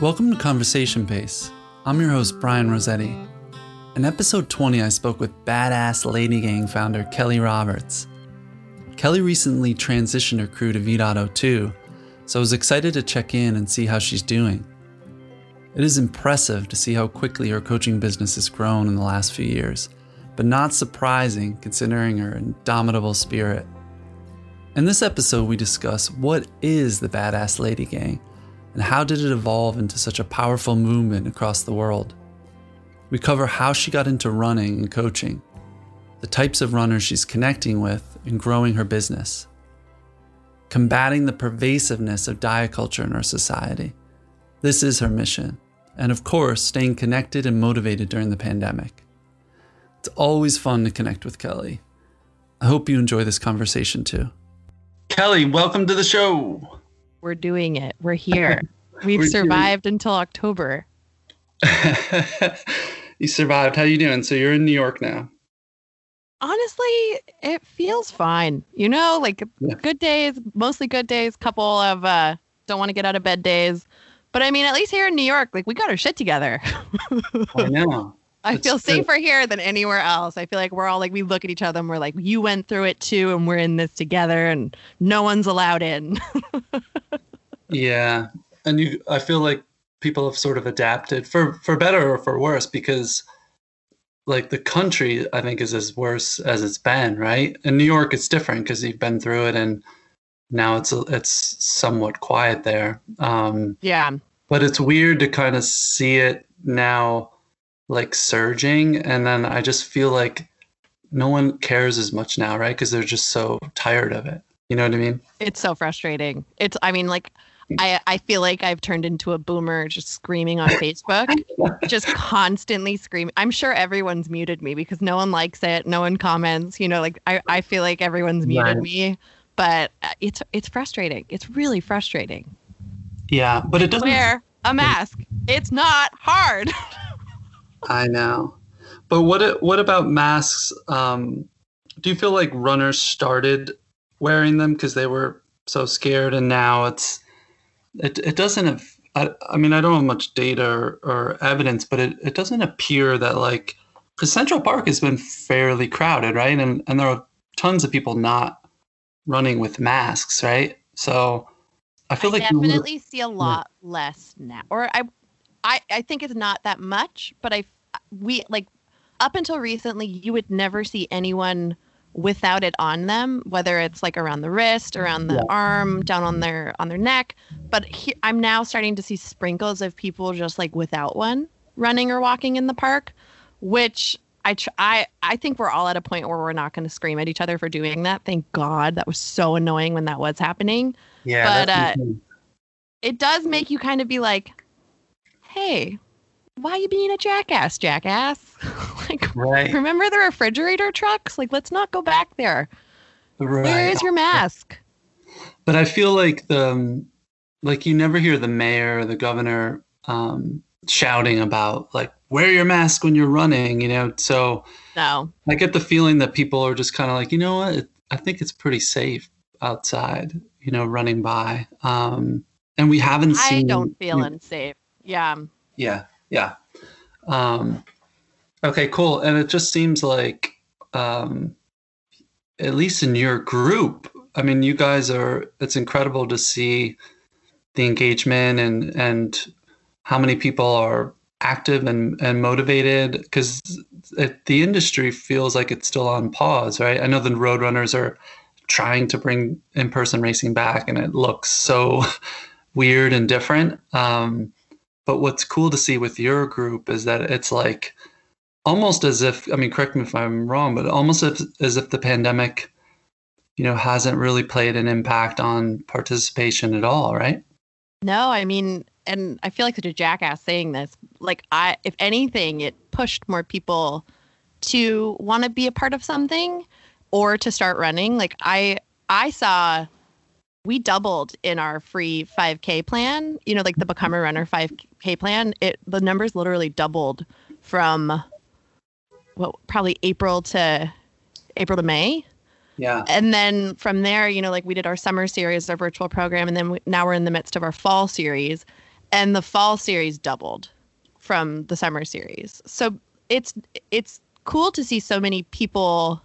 Welcome to Conversation Pace. I'm your host, Brian Rossetti. In episode 20, I spoke with badass Lady Gang founder Kelly Roberts. Kelly recently transitioned her crew to V.02, so I was excited to check in and see how she's doing. It is impressive to see how quickly her coaching business has grown in the last few years, but not surprising considering her indomitable spirit. In this episode, we discuss what is the Badass Lady Gang and how did it evolve into such a powerful movement across the world? We cover how she got into running and coaching, the types of runners she's connecting with, and growing her business, combating the pervasiveness of diet culture in our society. This is her mission, and of course, staying connected and motivated during the pandemic. It's always fun to connect with Kelly. I hope you enjoy this conversation too. Kelly, welcome to the show. We're doing it. We're here. We've We're survived doing... until October. you survived. How you doing? So you're in New York now. Honestly, it feels fine. You know, like yeah. good days, mostly good days, couple of uh don't want to get out of bed days. But I mean, at least here in New York, like we got our shit together. I know. I feel safer here than anywhere else. I feel like we're all like we look at each other and we're like, you went through it too, and we're in this together, and no one's allowed in. yeah, and you, I feel like people have sort of adapted for for better or for worse because, like the country, I think is as worse as it's been, right? In New York, it's different because you've been through it, and now it's it's somewhat quiet there. Um, yeah, but it's weird to kind of see it now like surging and then i just feel like no one cares as much now right because they're just so tired of it you know what i mean it's so frustrating it's i mean like I, I feel like I've turned into a boomer just screaming on Facebook, just constantly screaming. I'm sure everyone's muted me because no one likes it. No one comments. You know, like I, I feel like everyone's muted right. me, but uh, it's it's frustrating. It's really frustrating. Yeah, but it doesn't wear a mask. It's not hard. I know. But what what about masks? Um, do you feel like runners started wearing them because they were so scared, and now it's it it doesn't have. I, I mean, I don't have much data or, or evidence, but it, it doesn't appear that like because Central Park has been fairly crowded, right? And and there are tons of people not running with masks, right? So I feel I like definitely see a lot yeah. less now, or I I, I think it's not that much, but I we like up until recently you would never see anyone without it on them whether it's like around the wrist around the yeah. arm down on their on their neck but he, i'm now starting to see sprinkles of people just like without one running or walking in the park which I, tr- I I think we're all at a point where we're not going to scream at each other for doing that. Thank God. That was so annoying when that was happening. Yeah. But uh, it does make you kind of be like, hey, why are you being a jackass, jackass? like, right. remember the refrigerator trucks? Like, let's not go back there. Right. Where is your mask? But I feel like the, um, like you never hear the mayor or the governor um, shouting about like wear your mask when you're running, you know. So no, I get the feeling that people are just kind of like, you know what? It, I think it's pretty safe outside, you know, running by. Um, and we haven't seen. I don't feel you know, unsafe. Yeah. Yeah. Yeah. Um, okay, cool. And it just seems like, um, at least in your group, I mean, you guys are, it's incredible to see the engagement and, and how many people are active and, and motivated because the industry feels like it's still on pause, right? I know the Roadrunners are trying to bring in person racing back and it looks so weird and different. Um, but what's cool to see with your group is that it's like almost as if I mean, correct me if I'm wrong, but almost as, as if the pandemic, you know, hasn't really played an impact on participation at all, right? No, I mean, and I feel like such a jackass saying this. Like, I, if anything, it pushed more people to want to be a part of something or to start running. Like, I, I saw we doubled in our free 5k plan you know like the become a runner 5k plan it the numbers literally doubled from well probably april to april to may yeah and then from there you know like we did our summer series our virtual program and then we, now we're in the midst of our fall series and the fall series doubled from the summer series. So it's it's cool to see so many people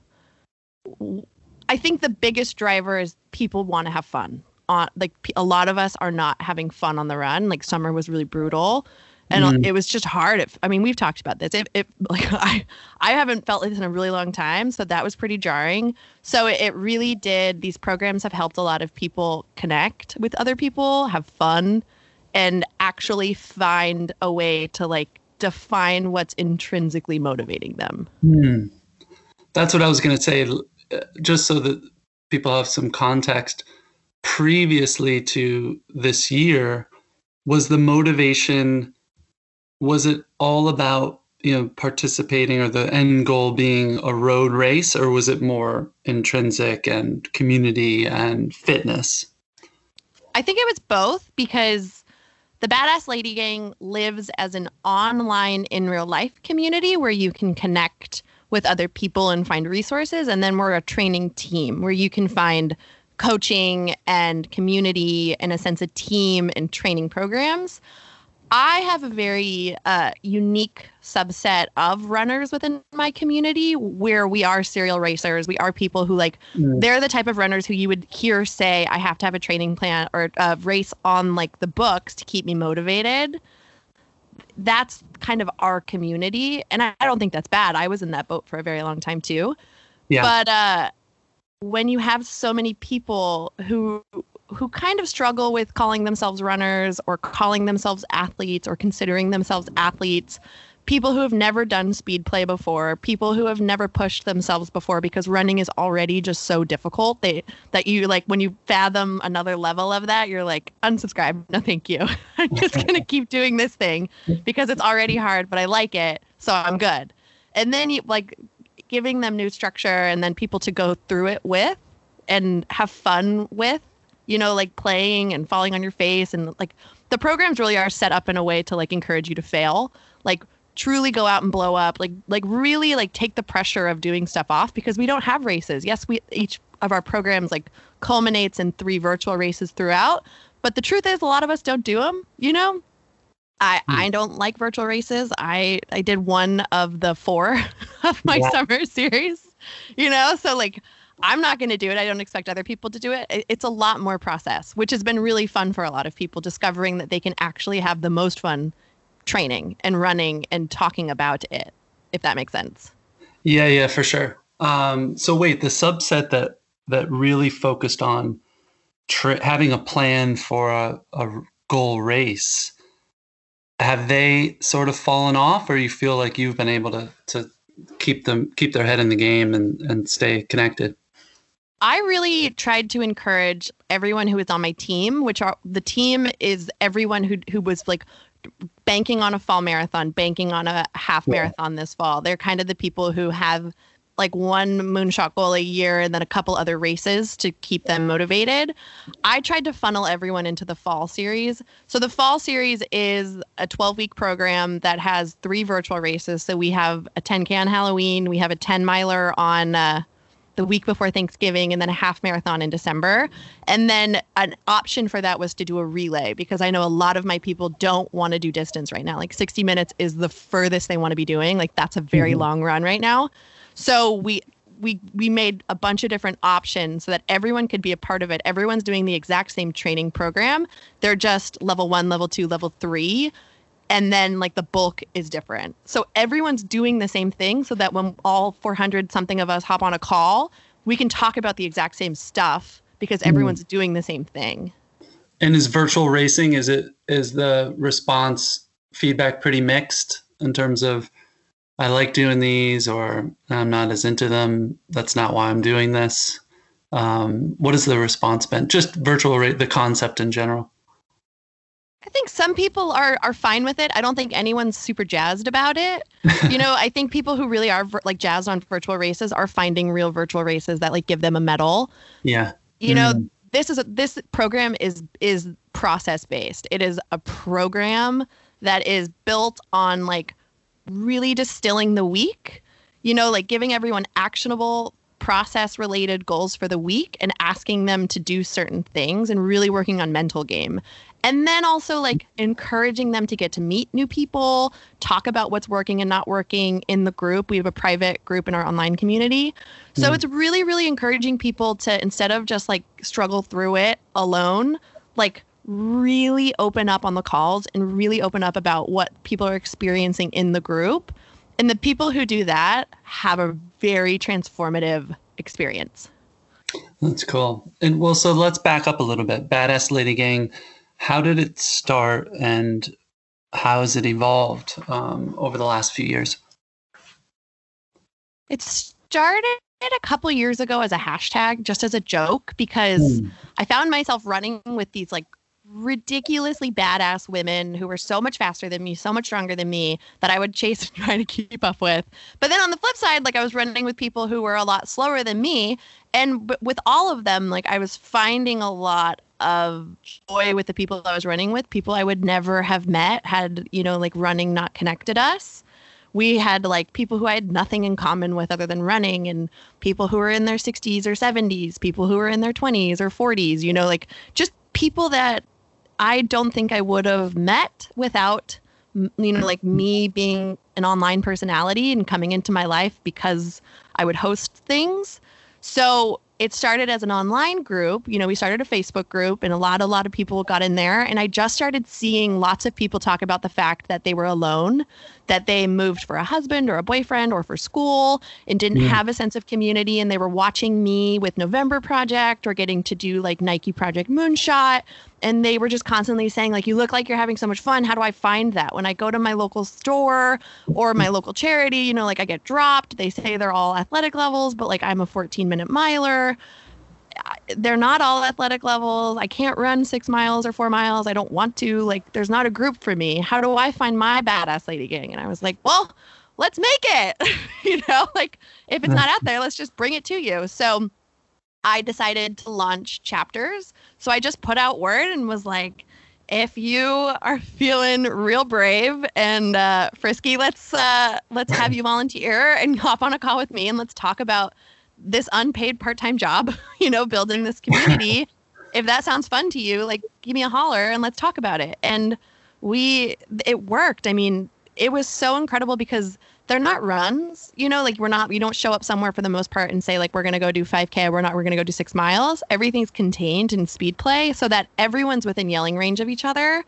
I think the biggest driver is people want to have fun. On like a lot of us are not having fun on the run. Like summer was really brutal, and mm. it was just hard. If, I mean, we've talked about this. It, it like I I haven't felt this in a really long time, so that was pretty jarring. So it, it really did. These programs have helped a lot of people connect with other people, have fun, and actually find a way to like define what's intrinsically motivating them. Mm. That's what I was going to say just so that people have some context, previously to this year, was the motivation, was it all about you know participating or the end goal being a road race or was it more intrinsic and community and fitness i think it was both because the badass lady gang lives as an online in real life community where you can connect with other people and find resources. And then we're a training team where you can find coaching and community and a sense of team and training programs. I have a very uh, unique subset of runners within my community where we are serial racers. We are people who like mm. they're the type of runners who you would hear say, "I have to have a training plan or a race on like the books to keep me motivated." that's kind of our community and I, I, don't think that's bad i was in that boat for a very long time too yeah but uh when you have so many people who who kind of struggle with calling themselves runners or calling themselves athletes or considering themselves athletes people who have never done speed play before, people who have never pushed themselves before because running is already just so difficult. They that you like when you fathom another level of that, you're like, unsubscribe. No, thank you. I'm just gonna keep doing this thing because it's already hard, but I like it, so I'm good. And then you like giving them new structure and then people to go through it with and have fun with, you know, like playing and falling on your face and like the programs really are set up in a way to like encourage you to fail. Like truly go out and blow up. Like like really like take the pressure of doing stuff off because we don't have races. Yes we each of our programs like culminates in three virtual races throughout but the truth is a lot of us don't do them you know i mm. i don't like virtual races i i did one of the four of my yeah. summer series you know so like i'm not going to do it i don't expect other people to do it it's a lot more process which has been really fun for a lot of people discovering that they can actually have the most fun training and running and talking about it, if that makes sense. Yeah, yeah, for sure. Um, so wait, the subset that that really focused on tri- having a plan for a, a goal race, have they sort of fallen off, or you feel like you've been able to to keep them keep their head in the game and and stay connected? I really tried to encourage everyone who was on my team, which are the team is everyone who who was like banking on a fall marathon, banking on a half marathon this fall. They're kind of the people who have like one moonshot goal a year and then a couple other races to keep them motivated. I tried to funnel everyone into the fall series. So the fall series is a 12 week program that has three virtual races. So we have a 10K on Halloween, we have a 10 miler on uh, the week before Thanksgiving and then a half marathon in December. And then an option for that was to do a relay because I know a lot of my people don't want to do distance right now. Like 60 minutes is the furthest they want to be doing. Like that's a very mm-hmm. long run right now. So we we we made a bunch of different options so that everyone could be a part of it. Everyone's doing the exact same training program. They're just level 1, level 2, level 3 and then like the bulk is different. So everyone's doing the same thing so that when all 400 something of us hop on a call, we can talk about the exact same stuff because mm-hmm. everyone's mm. doing the same thing. And is virtual racing is it is the response feedback pretty mixed in terms of I like doing these or I'm not as into them. That's not why I'm doing this. Um, what has the response been? Just virtual rate, the concept in general. I think some people are are fine with it. I don't think anyone's super jazzed about it. you know, I think people who really are like jazzed on virtual races are finding real virtual races that like give them a medal. Yeah. You mm. know, this is a, this program is is process based. It is a program that is built on like really distilling the week. You know, like giving everyone actionable process related goals for the week and asking them to do certain things and really working on mental game. And then also like encouraging them to get to meet new people, talk about what's working and not working in the group. We have a private group in our online community. So mm. it's really, really encouraging people to instead of just like struggle through it alone, like really open up on the calls and really open up about what people are experiencing in the group. And the people who do that have a very transformative experience. That's cool. And well, so let's back up a little bit. Badass Lady Gang, how did it start and how has it evolved um, over the last few years? It started a couple years ago as a hashtag, just as a joke, because mm. I found myself running with these like ridiculously badass women who were so much faster than me, so much stronger than me that I would chase and try to keep up with. But then on the flip side, like I was running with people who were a lot slower than me. And b- with all of them, like I was finding a lot of joy with the people I was running with, people I would never have met had, you know, like running not connected us. We had like people who I had nothing in common with other than running, and people who were in their 60s or 70s, people who were in their 20s or 40s, you know, like just people that I don't think I would have met without you know like me being an online personality and coming into my life because I would host things. So it started as an online group. You know, we started a Facebook group and a lot, a lot of people got in there. And I just started seeing lots of people talk about the fact that they were alone, that they moved for a husband or a boyfriend or for school and didn't have a sense of community. And they were watching me with November Project or getting to do like Nike Project Moonshot. And they were just constantly saying, like, you look like you're having so much fun. How do I find that? When I go to my local store or my local charity, you know, like I get dropped. They say they're all athletic levels, but like I'm a 14 minute miler they're not all athletic levels. I can't run six miles or four miles. I don't want to. Like, there's not a group for me. How do I find my badass lady gang? And I was like, well, let's make it. you know, like if it's not out there, let's just bring it to you. So I decided to launch chapters. So I just put out word and was like, if you are feeling real brave and uh, frisky, let's uh, let's have you volunteer and hop on a call with me and let's talk about this unpaid part-time job, you know, building this community. if that sounds fun to you, like give me a holler and let's talk about it. And we it worked. I mean, it was so incredible because they're not runs, you know, like we're not you don't show up somewhere for the most part and say like we're going to go do 5k, we're not we're going to go do 6 miles. Everything's contained in speed play so that everyone's within yelling range of each other.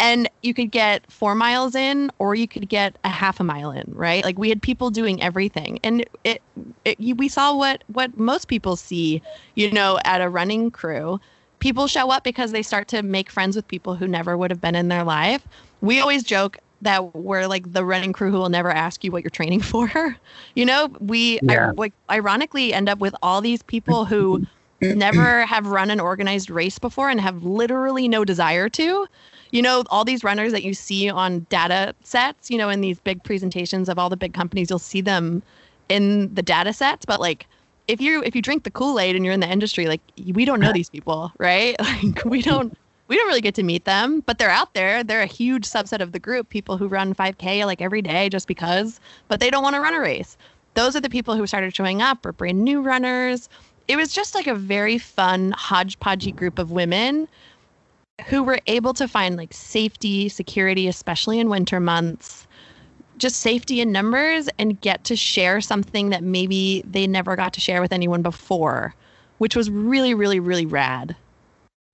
And you could get four miles in or you could get a half a mile in right? Like we had people doing everything. And it, it we saw what what most people see you know at a running crew. People show up because they start to make friends with people who never would have been in their life. We always joke that we're like the running crew who will never ask you what you're training for you know we yeah. I, like ironically end up with all these people who never have run an organized race before and have literally no desire to you know, all these runners that you see on data sets, you know, in these big presentations of all the big companies, you'll see them in the data sets, but like if you if you drink the Kool-Aid and you're in the industry, like we don't know these people, right? Like we don't we don't really get to meet them, but they're out there. They're a huge subset of the group, people who run 5K like every day just because, but they don't want to run a race. Those are the people who started showing up or brand new runners. It was just like a very fun hodgepodgey group of women who were able to find like safety, security, especially in winter months, just safety in numbers and get to share something that maybe they never got to share with anyone before, which was really, really, really rad.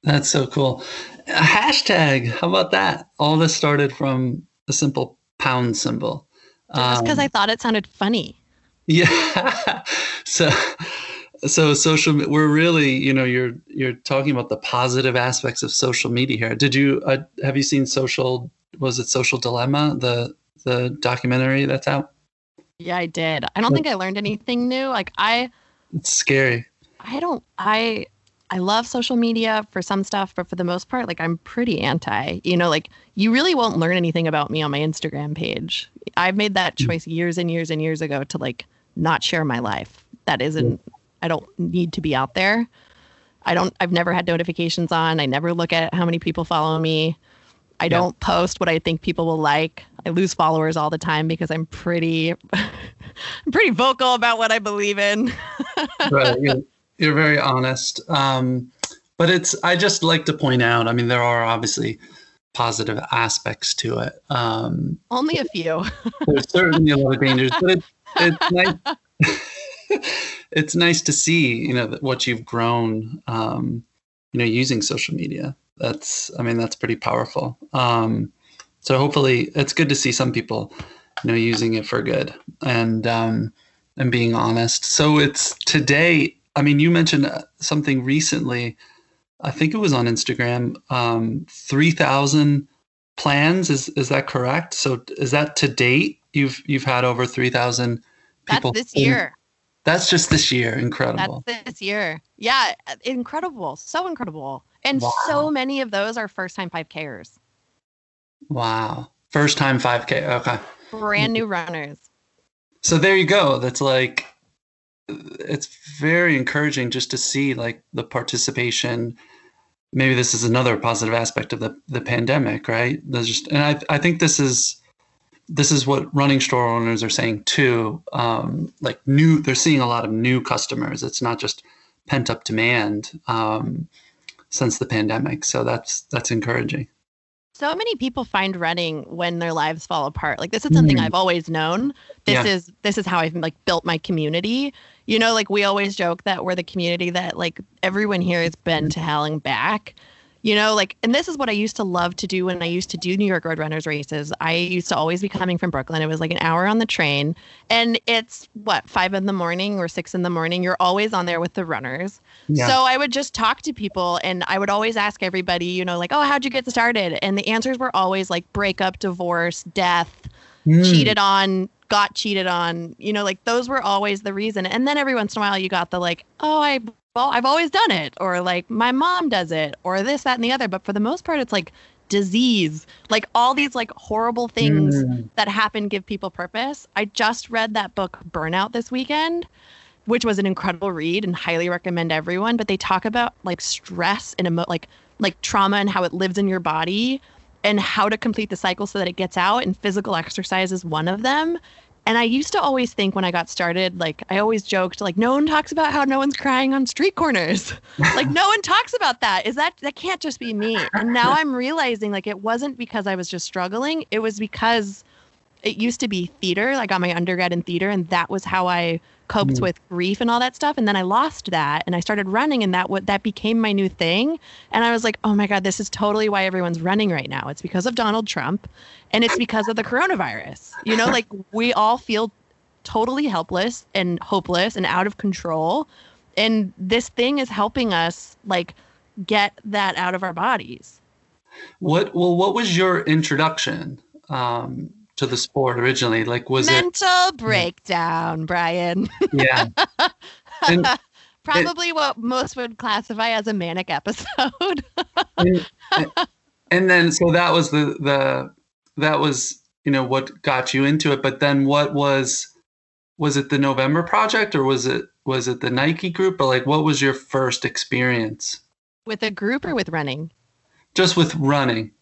That's so cool. A hashtag, how about that? All this started from a simple pound symbol. Just because um, I thought it sounded funny. Yeah. so so social we're really you know you're you're talking about the positive aspects of social media here did you uh, have you seen social was it social dilemma the the documentary that's out yeah i did i don't think i learned anything new like i it's scary i don't i i love social media for some stuff but for the most part like i'm pretty anti you know like you really won't learn anything about me on my instagram page i've made that hmm. choice years and years and years ago to like not share my life that isn't I don't need to be out there. I don't I've never had notifications on. I never look at how many people follow me. I don't post what I think people will like. I lose followers all the time because I'm pretty I'm pretty vocal about what I believe in. right. You're, very honest. Um, but it's, I just like to point out, I mean, there are obviously positive aspects to it. Um, Only a few. there's certainly a lot of dangers, but it, it's nice. it's nice to see, you know, what you've grown, um, you know, using social media. That's, I mean, that's pretty powerful. Um, so hopefully, it's good to see some people, you know, using it for good and um, and being honest. So it's today. I mean, you mentioned uh, something recently. I think it was on Instagram. Um, Three thousand plans. Is is that correct? So is that to date? You've you've had over three thousand people. That's this year. That's just this year. Incredible. That's this year. Yeah, incredible. So incredible. And wow. so many of those are first time 5Kers. Wow. First time 5K. Okay. Brand new runners. So there you go. That's like, it's very encouraging just to see like the participation. Maybe this is another positive aspect of the, the pandemic, right? There's just, and I, I think this is, this is what running store owners are saying too. Um, like new, they're seeing a lot of new customers. It's not just pent up demand um, since the pandemic. So that's that's encouraging so many people find running when their lives fall apart. Like this is something mm. I've always known. This yeah. is this is how I've like built my community. You know, like we always joke that we're the community that like everyone here has been to Howling back. You know, like, and this is what I used to love to do when I used to do New York Road Runners races. I used to always be coming from Brooklyn. It was like an hour on the train, and it's what five in the morning or six in the morning. You're always on there with the runners. Yeah. So I would just talk to people, and I would always ask everybody, you know, like, oh, how'd you get started? And the answers were always like breakup, divorce, death, mm. cheated on, got cheated on. You know, like those were always the reason. And then every once in a while, you got the like, oh, I well, I've always done it, or like my mom does it, or this, that, and the other. But for the most part, it's like disease, like all these like horrible things mm. that happen give people purpose. I just read that book Burnout this weekend, which was an incredible read and highly recommend everyone. But they talk about like stress and emo- like like trauma and how it lives in your body and how to complete the cycle so that it gets out. And physical exercise is one of them. And I used to always think when I got started, like I always joked, like no one talks about how no one's crying on street corners. like no one talks about that. Is that that can't just be me? And now I'm realizing like it wasn't because I was just struggling. It was because it used to be theater. I got my undergrad in theater, and that was how I coped mm. with grief and all that stuff. And then i lost that and i started running and that what that became my new thing. And i was like oh my god this is totally why everyone's running right now. It's because of donald trump and it's because of the coronavirus. You know like we all feel totally helpless and hopeless and out of control. And this thing is helping us like get that out of our bodies. What well what was your introduction um to the sport originally? Like, was mental it mental breakdown, Brian? Yeah. And, Probably it, what most would classify as a manic episode. and, and then, so that was the the that was you know what got you into it. But then, what was was it the November project or was it was it the Nike group or like what was your first experience with a group or with running? Just with running.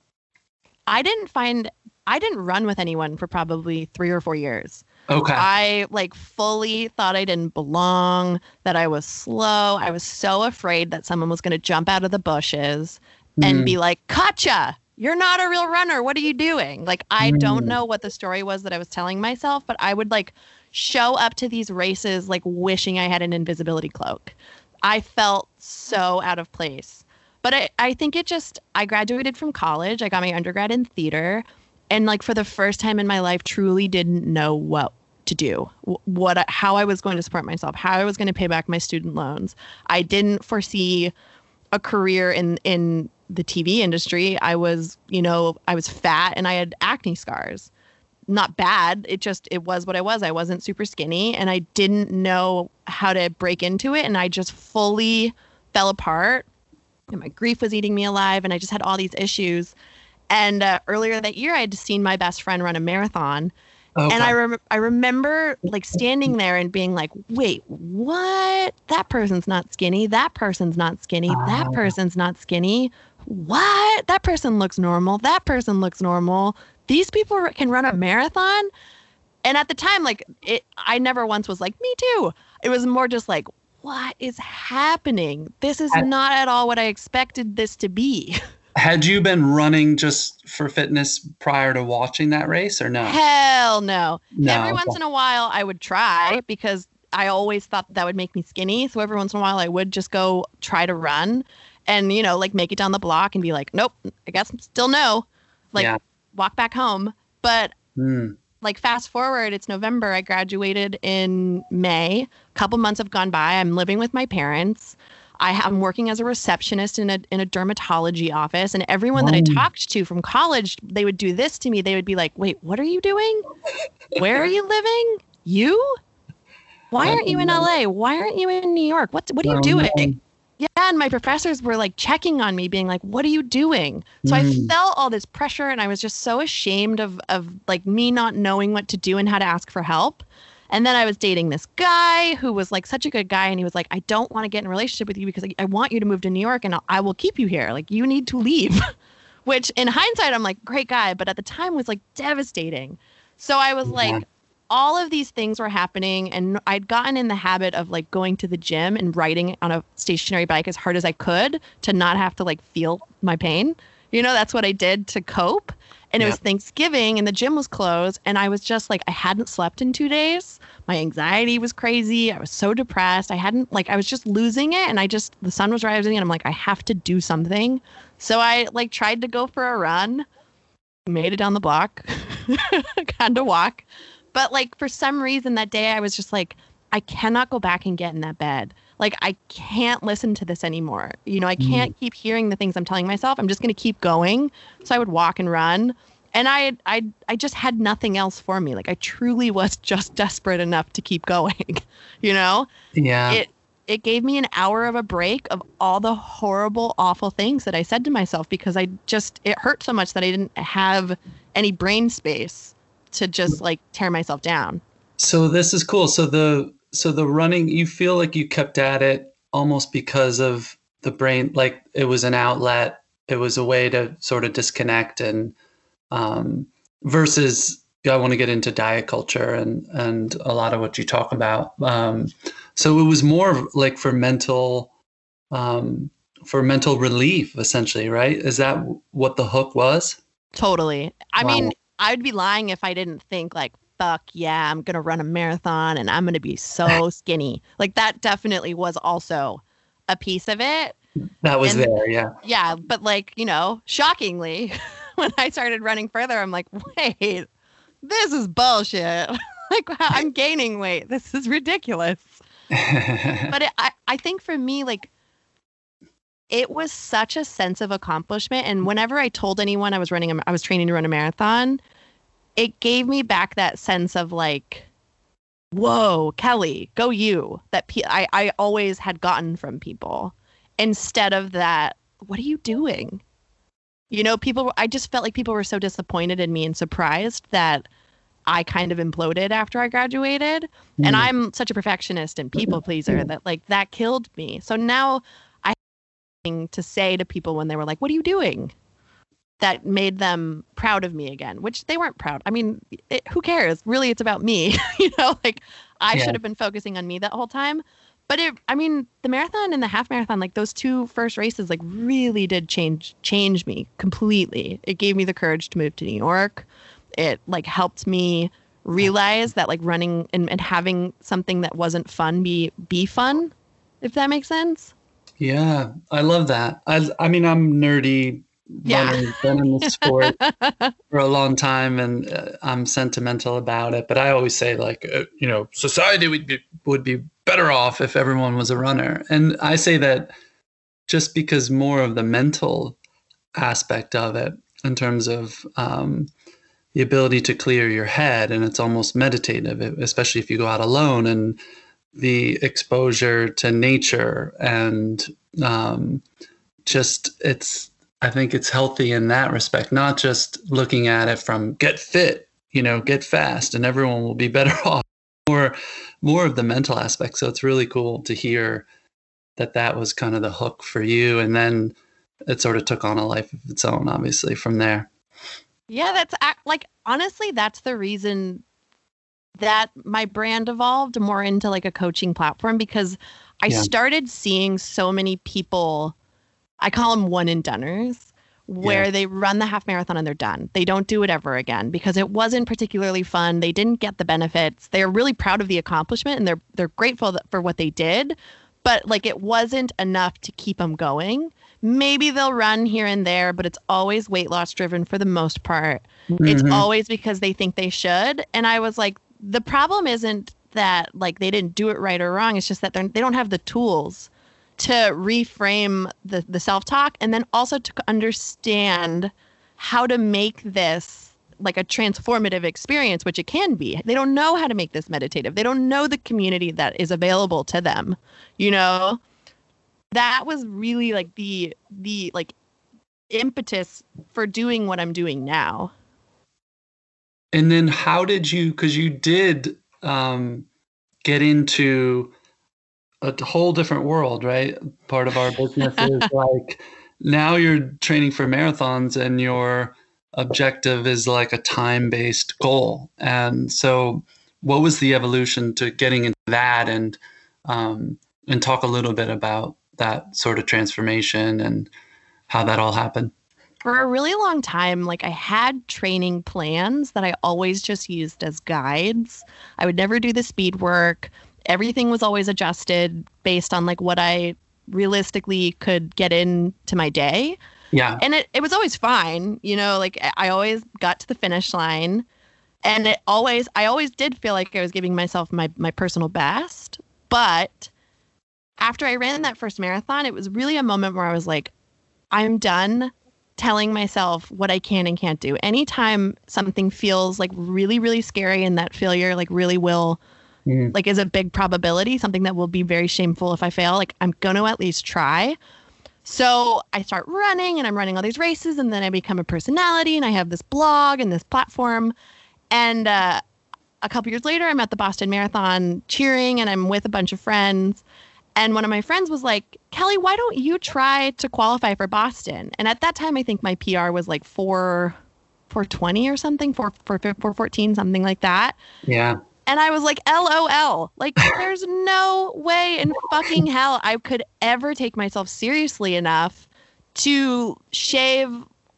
I didn't find I didn't run with anyone for probably three or four years. Okay. I like fully thought I didn't belong, that I was slow. I was so afraid that someone was going to jump out of the bushes mm. and be like, Katja, you're not a real runner. What are you doing? Like, I mm. don't know what the story was that I was telling myself, but I would like show up to these races like wishing I had an invisibility cloak. I felt so out of place. But I, I think it just, I graduated from college. I got my undergrad in theater and like for the first time in my life truly didn't know what to do. What how i was going to support myself how i was going to pay back my student loans. I didn't foresee a career in in the tv industry. I was you know i was fat and i had acne scars. Not bad it just it was what i was. I wasn't super skinny and i didn't know how to break into it and i just fully fell apart. And my grief was eating me alive and i just had all these issues and uh, earlier that year, I had seen my best friend run a marathon. Okay. And I rem- I remember like standing there and being like, "Wait, what? That person's not skinny. That person's not skinny. That ah. person's not skinny. What? That person looks normal. That person looks normal. These people can run a marathon." And at the time, like it, I never once was like, "Me too." It was more just like, what is happening? This is not at all what I expected this to be. Had you been running just for fitness prior to watching that race or no? Hell no. No. Every once in a while, I would try because I always thought that would make me skinny. So every once in a while, I would just go try to run and, you know, like make it down the block and be like, nope, I guess still no. Like Yeah. walk back home. But Hmm. like fast forward, it's November. I graduated in May. A couple months have gone by. I'm living with my parents. I I'm working as a receptionist in a in a dermatology office, and everyone that I Oh. talked to from college, they would do this to me. They would be like, "Wait, what are you doing? Where are you living? You? Why aren't you in LA? Why aren't you in New York? What what are you doing?" Yeah, and my professors were like checking on me, being like, "What are you doing?" So I Mm. felt all this pressure, and I was just so ashamed of of like me not knowing what to do and how to ask for help. And then I was dating this guy who was like such a good guy, and he was like, "I don't want to get in a relationship with you because I, I want you to move to New York, and I'll, I will keep you here. Like you need to leave." Which, in hindsight, I'm like, great guy, but at the time was like devastating. So I was Yeah. like, all of these things were happening and i'd gotten in the habit of like going to the gym and riding on a stationary bike as hard as i could to not have to like feel my pain you know that's what i did to cope and it Yeah. was thanksgiving and the gym was closed and i was just like i hadn't slept in two days. My anxiety was crazy. I was so depressed. I hadn't like i was just losing it and i just the sun was rising and i'm like i have to do something. So i like tried to go for a run. Made it down the block. Kind of walk. But like for some reason that day I was just like I cannot go back and get in that bed. Like I can't listen to this anymore. You know, I mm. can't keep hearing the things I'm telling myself. I'm just going to keep going. So I would walk and run. And I I I just had nothing else for me. Like I truly was just desperate enough to keep going. you know? Yeah. it it gave me an hour of a break of all the horrible awful things that i said to myself because i just it hurt so much that i didn't have any brain space to just mm. like tear myself down So this is cool. So the so the running, you feel like you kept at it almost because of the brain, like it was an outlet. It was a way to sort of disconnect and um, versus I want to get into diet culture and and a lot of what you talk about. Um, so it was more like for mental um, for mental relief, essentially, right? Is that what the hook was? totally i Wow. mean i'd be lying if i didn't think like fuck yeah i'm gonna run a marathon and i'm gonna be so skinny like that definitely was also a piece of it That was And- there, yeah. yeah, but like, you know, shockingly, when I started running further, I'm like, wait, this is bullshit. like, wow, I'm gaining weight. This is ridiculous. But it, I, I think for me, like, it was such a sense of accomplishment. And whenever I told anyone I was running, a, I was training to run a marathon, it gave me back that sense of like, whoa, Kelly, go you. That pe- I, I always had gotten from people instead of that, what are you doing? You know, people, I just felt like people were so disappointed in me and surprised that I kind of imploded after I graduated. And Mm. I'm such a perfectionist and people pleaser that like that killed me. So now I have something to say to people when they were like, "What are you doing?" That made them proud of me again, which they weren't proud. I mean, it, who cares? Really, it's about me. you know, like I Yeah. should have been focusing on me that whole time. But it, I mean, the marathon and the half marathon, like those two first races, like really did change change me completely. It gave me the courage to move to New York. It like helped me realize that like running and, and having something that wasn't fun be be fun, if that makes sense. Yeah, I love that. I I mean, I'm nerdy Yeah. been in the sport for a long time, and uh, I'm sentimental about it. But I always say, like, uh, you know, society would be would be better off if everyone was a runner. And I say that just because more of the mental aspect of it, in terms of um, the ability to clear your head, and it's almost meditative, especially if you go out alone and the exposure to nature and um, just it's i think it's healthy in that respect not just looking at it from get fit you know get fast and everyone will be better off. More more of the mental aspect. So it's really cool to hear that that was kind of the hook for you and then it sort of took on a life of its own obviously from there. Yeah, that's like honestly, that's the reason that my brand evolved more into like a coaching platform because I Yeah. started seeing so many people, I call them one and doneers, where Yeah. they run the half marathon and they're done. They don't do it ever again because it wasn't particularly fun. They didn't get the benefits. They're really proud of the accomplishment and they're they're grateful that, for what they did, but like it wasn't enough to keep them going. Maybe they'll run here and there, but it's always weight loss driven for the most part. It's Mhm. always because they think they should. And I was like, the problem isn't that like they didn't do it right or wrong. It's just that they're they don't have the tools to reframe the the self talk and then also to understand how to make this like a transformative experience, which it can be. They don't know how to make this meditative. They don't know the community that is available to them. You know, that was really like the the like impetus for doing what I'm doing now. And then how did you, because you did um, get into a whole different world, right? Part of our business is like now you're training for marathons and your objective is like a time based goal. And so, what was the evolution to getting into that and, um, and talk a little bit about that sort of transformation and how that all happened? for a really long time, like I had training plans that I always just used as guides. I would never do the speed work. Everything was always adjusted based on like what I realistically could get into my day. Yeah. And it, it was always fine. You know, like I- always got to the finish line. And it always I always did feel like I was giving myself my my personal best. But after I ran that first marathon, it was really a moment where I was like, I'm done telling myself what I can and can't do. Anytime something feels like really, really scary and that failure like really will Mhm. like is a big probability, something that will be very shameful if I fail, like I'm gonna at least try. So I start running and I'm running all these races and then I become a personality and I have this blog and this platform. And uh, a couple years later, I'm at the Boston Marathon cheering and I'm with a bunch of friends. And one of my friends was like, Kelly, why don't you try to qualify for Boston? And at that time, I think my PR was like four, 420 or something, four, four, 414, something like that. Yeah. And I was like, LOL. Like, there's no way in fucking hell I could ever take myself seriously enough to shave,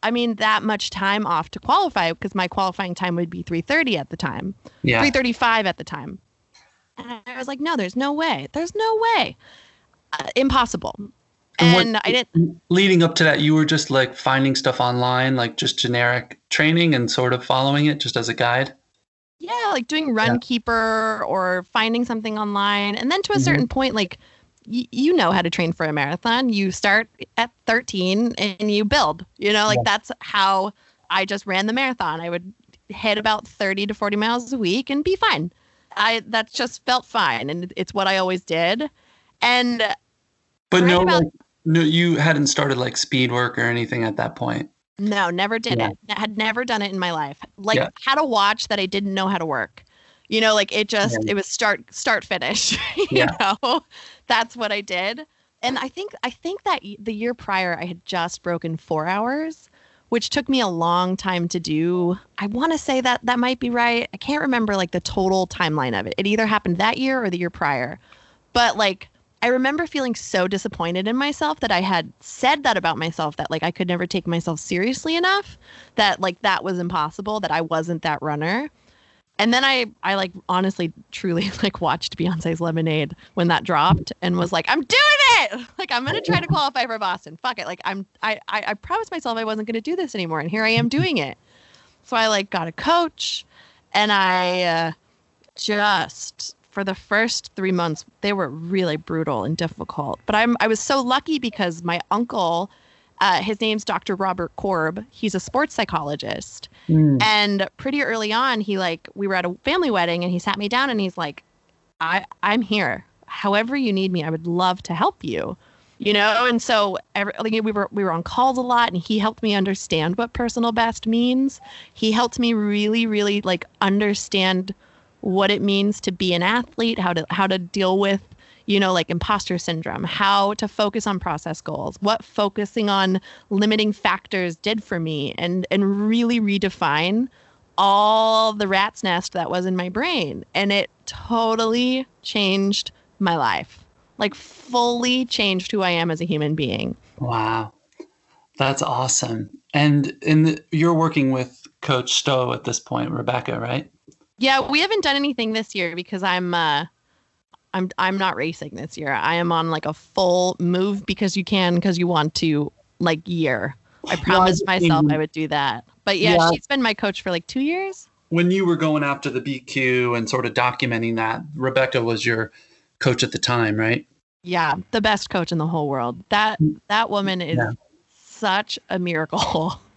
I mean, that much time off to qualify because my qualifying time would be 330 at the time, Yeah. 335 at the time. And I was like, no, there's no way. There's no way. Uh, impossible. And what- And I didn't, leading up to that you were just like finding stuff online like just generic training and sort of following it just as a guide yeah, like doing Runkeeper or finding something online. And then to a Mhm. certain point, like, y- you know how to train for a marathon. You start at 13 and you build, you know, like Yeah. that's how I just ran the marathon. I would hit about 30 to 40 miles a week and be fine. I, that just felt fine. And it's what I always did. And but Right no about- like, no you hadn't started like speed work or anything at that point No, never did Yeah. it. I had never done it in my life. Like Yeah. had a watch that I didn't know how to work. You know, like it just Yeah. it was start start finish. you know, that's what I did. And I think I think that the year prior I had just broken four hours, which took me a long time to do. I want to say that that might be right. I can't remember like the total timeline of it. It either happened that year or the year prior. But like I remember feeling so disappointed in myself that I had said that about myself that like I could never take myself seriously enough that like that was impossible that I wasn't that runner. And then I I like honestly truly like watched Beyonce's Lemonade when that dropped and was like I'm doing it. Like I'm going to try to qualify for Boston. Fuck it. Like I'm I I, I promised myself I wasn't going to do this anymore and here I am doing it. So I like got a coach and I uh, just for the first three months they were really brutal and difficult. But i'm i was so lucky because my uncle uh, his name's dr robert korb. He's a sports psychologist. And pretty early on he like we were at a family wedding and he sat me down and he's like i i'm here. However you need me i would love to help you. You know? And so every, like, we were we were on calls a lot and he helped me understand what personal best means. He helped me really really like understand what it means to be an athlete how to how to deal with you know like imposter syndrome how to focus on process goals what focusing on limiting factors did for me and and really redefine all the rat's nest that was in my brain. And it totally changed my life. Like fully changed who I am as a human being. Wow. That's awesome. And in the, you're working with Coach Stowe at this point, Rebecca, right? Yeah, we haven't done anything this year because I'm uh I'm I'm not racing this year. I am on like a full move because you can because you want to like year. I promised yeah, I myself I would do that. But yeah, yeah, she's been my coach for like 2 years. When you were going after the BQ and sort of documenting that, Rebecca was your coach at the time, right? Yeah, the best coach in the whole world. That that woman is yeah. such a miracle.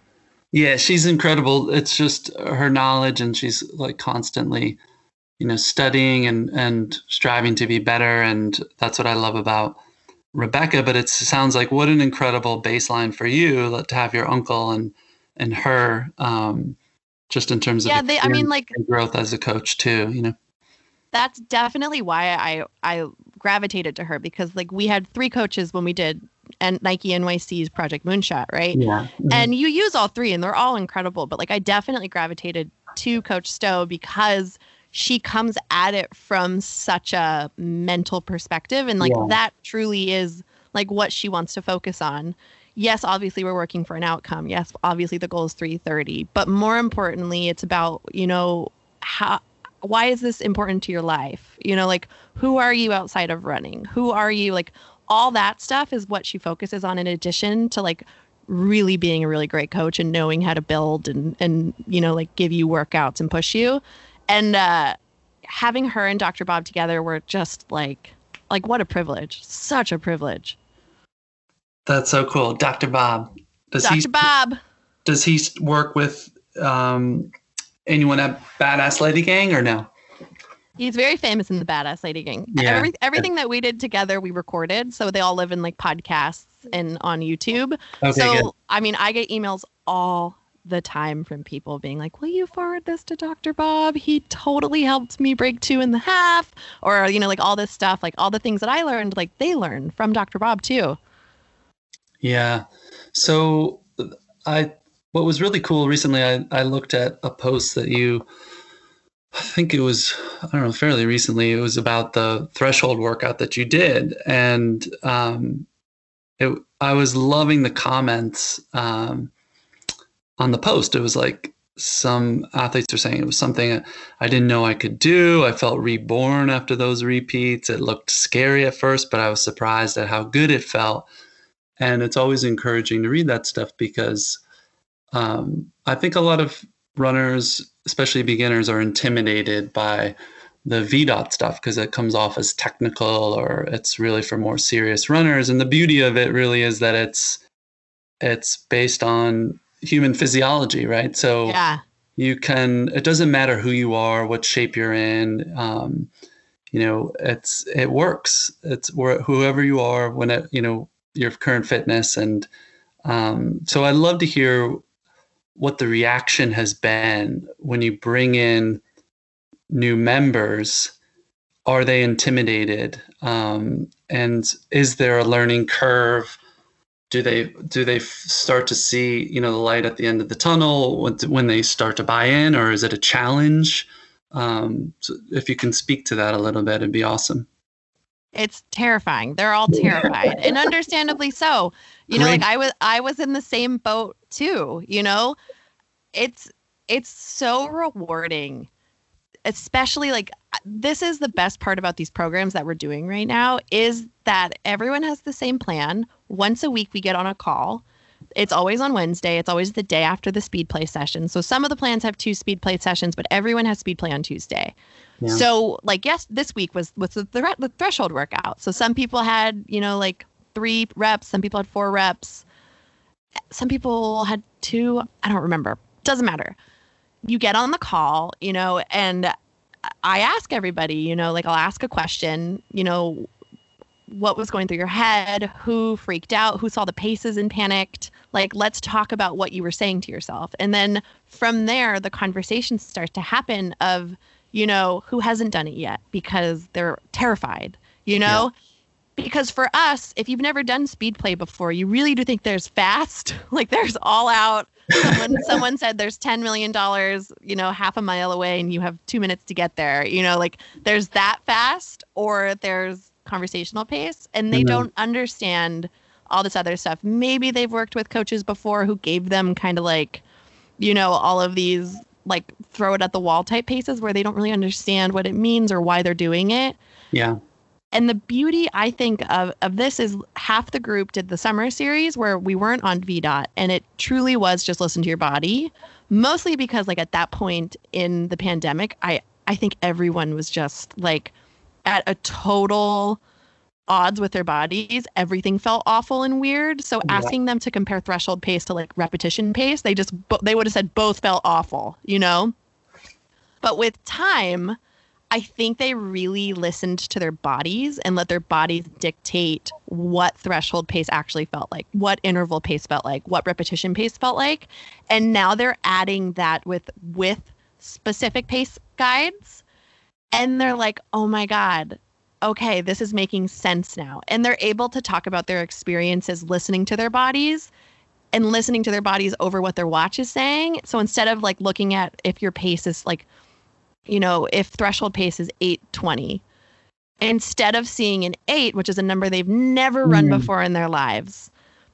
Yeah, she's incredible. It's just her knowledge, and she's like constantly, you know, studying and and striving to be better. And that's what I love about Rebecca. But it sounds like what an incredible baseline for you to have your uncle and and her, um, just in terms of yeah. They, I mean, like growth as a coach too. You know, that's definitely why I I gravitated to her because like we had three coaches when we did and Nike NYC's Project Moonshot, right? Yeah. Mm-hmm. And you use all three and they're all incredible. But like I definitely gravitated to Coach Stowe because she comes at it from such a mental perspective. And like yeah. that truly is like what she wants to focus on. Yes, obviously we're working for an outcome. Yes, obviously the goal is 330. But more importantly, it's about, you know, how why is this important to your life? You know, like who are you outside of running? Who are you like all that stuff is what she focuses on in addition to like really being a really great coach and knowing how to build and and you know like give you workouts and push you and uh having her and Dr. Bob together were just like like what a privilege such a privilege that's so cool Dr. Bob does he Dr. he Bob does he work with um anyone at Badass Lady Gang or no He's very famous in the Badass Lady Gang. Yeah. Every, everything that we did together, we recorded. So they all live in like podcasts and on YouTube. Okay, so, good. I mean, I get emails all the time from people being like, Will you forward this to Dr. Bob? He totally helped me break two and a half. Or, you know, like all this stuff, like all the things that I learned, like they learned from Dr. Bob too. Yeah. So I, what was really cool recently, I, I looked at a post that you, I think it was, I don't know, fairly recently. It was about the threshold workout that you did. And um, it, I was loving the comments um, on the post. It was like some athletes are saying it was something I didn't know I could do. I felt reborn after those repeats. It looked scary at first, but I was surprised at how good it felt. And it's always encouraging to read that stuff because um, I think a lot of runners especially beginners, are intimidated by the VDOT stuff because it comes off as technical or it's really for more serious runners. And the beauty of it really is that it's it's based on human physiology, right? So yeah. you can it doesn't matter who you are, what shape you're in. Um, you know, it's it works. It's whoever you are when it you know your current fitness and um, so I'd love to hear what the reaction has been when you bring in new members are they intimidated? Um, and is there a learning curve? Do they do they start to see you know the light at the end of the tunnel when, they start to buy in or is it a challenge? Um, so if you can speak to that a little bit it'd be awesome it's terrifying. They're all terrified and understandably so. You know Great. like i was i was in the same boat too you know? It's it's so rewarding especially like uh, this is the best part about these programs that we're doing right now is that everyone has the same plan. Once a week we get on a call. It's always on wednesday. It's always the day after the speed play session. So some of the plans have two speed play sessions but everyone has speed play on tuesday so like yes this week was was the, the threshold workout so some people had you know like three reps some people had four reps some people had two i don't remember doesn't matter. You get on the call, you know, and I ask everybody, you know, like I'll ask a question, you know, what was going through your head, who freaked out, who saw the paces and panicked. Like, let's talk about what you were saying to yourself. And then from there, the conversation starts to happen of, you know, who hasn't done it yet because they're terrified, you know? Yeah because for us, if you've never done speed play before, you really do think there's fast, like there's all out someone someone said there's 10 million dollars you know half a mile away and you have two minutes to get there you know like there's that fast or there's conversational pace and they mm-hmm. don't understand all this other stuff maybe they've worked with coaches before who gave them kind of like you know all of these like throw it at the wall type paces where they don't really understand what it means or why they're doing it yeah and the beauty, I think, of, of this is half the group did the summer series where we weren't on VDOT and it truly was just listen to your body. Mostly because like at that point in the pandemic, I, I think everyone was just like at a total odds with their bodies. Everything felt awful and weird. So yeah. asking them to compare threshold pace to like repetition pace, they just they would have said both felt awful, you know? But with time, I think they really listened to their bodies and let their bodies dictate what threshold pace actually felt like, what interval pace felt like, what repetition pace felt like. And now they're adding that with with specific pace guides. And they're like, "Oh my god, okay, this is making sense now." And they're able to talk about their experiences listening to their bodies and listening to their bodies over what their watch is saying. So instead of like looking at if your pace is like you know, if threshold pace is 820, instead of seeing an eight, which is a number they've never run mm. before in their lives,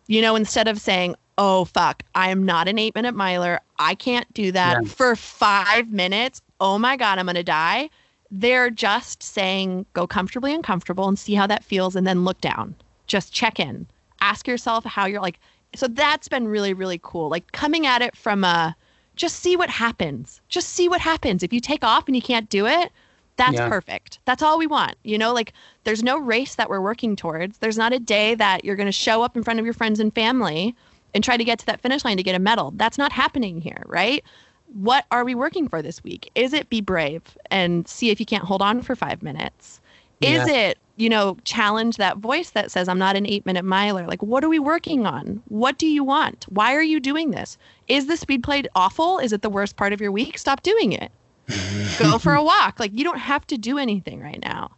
you know, instead of saying, oh, fuck, I am not an eight minute miler, I can't do that yeah. for five minutes, oh my God, I'm going to die. They're just saying, go comfortably uncomfortable and see how that feels and then look down. Just check in. Ask yourself how you're like. So that's been really, really cool. Like coming at it from a, just see what happens. Just see what happens. If you take off and you can't do it, that's yeah. perfect. That's all we want. You know, like there's no race that we're working towards. There's not a day that you're going to show up in front of your friends and family and try to get to that finish line to get a medal. That's not happening here, right? What are we working for this week? Is it be brave and see if you can't hold on for five minutes? Is yeah. it you know, challenge that voice that says, I'm not an eight minute miler. Like, what are we working on? What do you want? Why are you doing this? Is the speed play awful? Is it the worst part of your week? Stop doing it. Go for a walk. Like, you don't have to do anything right now.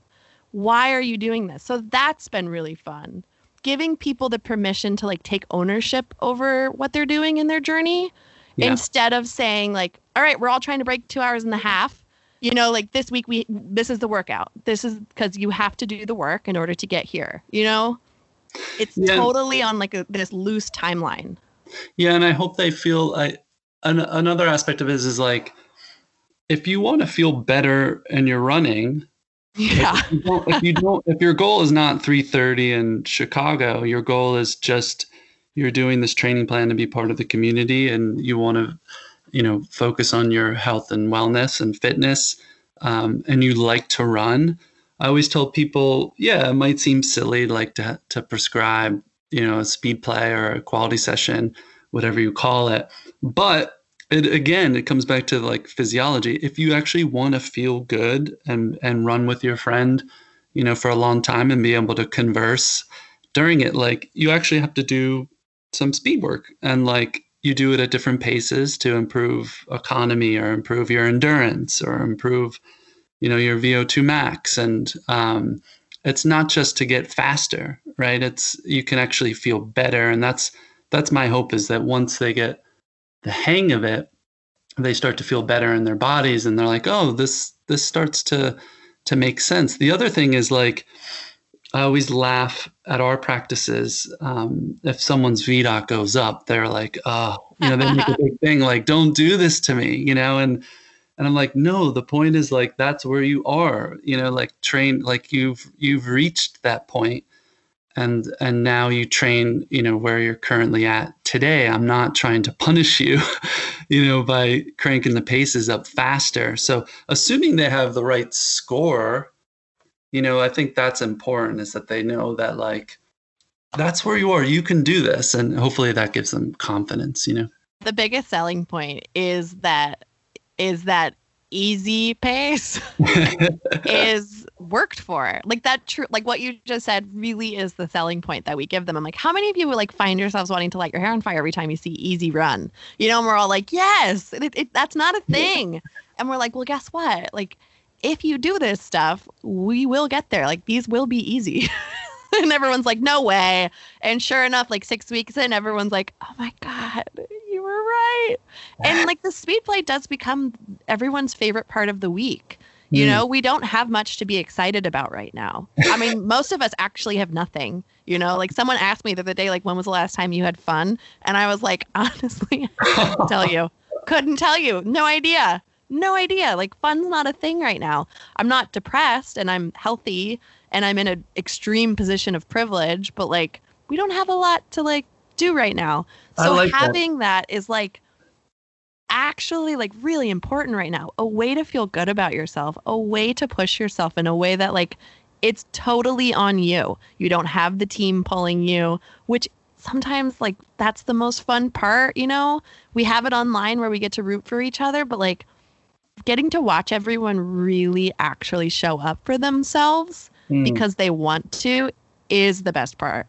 Why are you doing this? So that's been really fun. Giving people the permission to like take ownership over what they're doing in their journey yeah. instead of saying, like, all right, we're all trying to break two hours and a half. You know like this week we this is the workout. This is because you have to do the work in order to get here you know? It's yeah. totally on like a, this loose timeline. Yeah and i hope they feel i an, another aspect of it is, is like if you want to feel better and you're running yeah. if you, if you don't if your goal is not 330 in chicago your goal is just you're doing this training plan to be part of the community and you want to you know focus on your health and wellness and fitness um, and you like to run i always tell people yeah it might seem silly like to, to prescribe you know a speed play or a quality session whatever you call it. But it again it comes back to like physiology. If you actually want to feel good and and run with your friend you know for a long time and be able to converse during it like you actually have to do some speed work. And like you do it at different paces to improve economy or improve your endurance or improve you know your vo2 max. And um, it's not just to get faster right? It's you can actually feel better. And that's that's my hope is that once they get the hang of it they start to feel better in their bodies and they're like oh this this starts to to make sense. The other thing is like I always laugh at our practices. Um, if someone's VDOT goes up, they're like, oh, you know, they make a big thing like, don't do this to me, you know, and and I'm like, no, the point is like that's where you are, you know, like train, like you've you've reached that point, and and now you train, you know, where you're currently at today. I'm not trying to punish you, you know, by cranking the paces up faster. So assuming they have the right score you know, I think that's important is that they know that like that's where you are. You can do this. And hopefully that gives them confidence, you know. The biggest selling point is that is that easy pace is worked for. Like that true like what you just said really is the selling point that we give them. I'm like, how many of you would like find yourselves wanting to light your hair on fire every time you see easy run? You know, and we're all like, yes, it, it, that's not a thing. And we're like, well, guess what? Like if you do this stuff, we will get there. Like these will be easy. and everyone's like, no way. And sure enough, like six weeks in, everyone's like, oh my God, you were right. And like the speed play does become everyone's favorite part of the week. You Mm. know, we don't have much to be excited about right now. I mean, most of us actually have nothing. You know, like someone asked me the other day, like, when was the last time you had fun? And I was like, honestly, I couldn't tell you. Couldn't tell you. No idea. No idea. Like, fun's not a thing right now. I'm not depressed and I'm healthy and I'm in an extreme position of privilege, but like, we don't have a lot to like do right now. So like that. having that is like actually like really important right now. A way to feel good about yourself, a way to push yourself in a way that like it's totally on you. You don't have the team pulling you, which sometimes like that's the most fun part, you know? We have it online where we get to root for each other, but like getting to watch everyone really actually show up for themselves Mm, because they want to is the best part.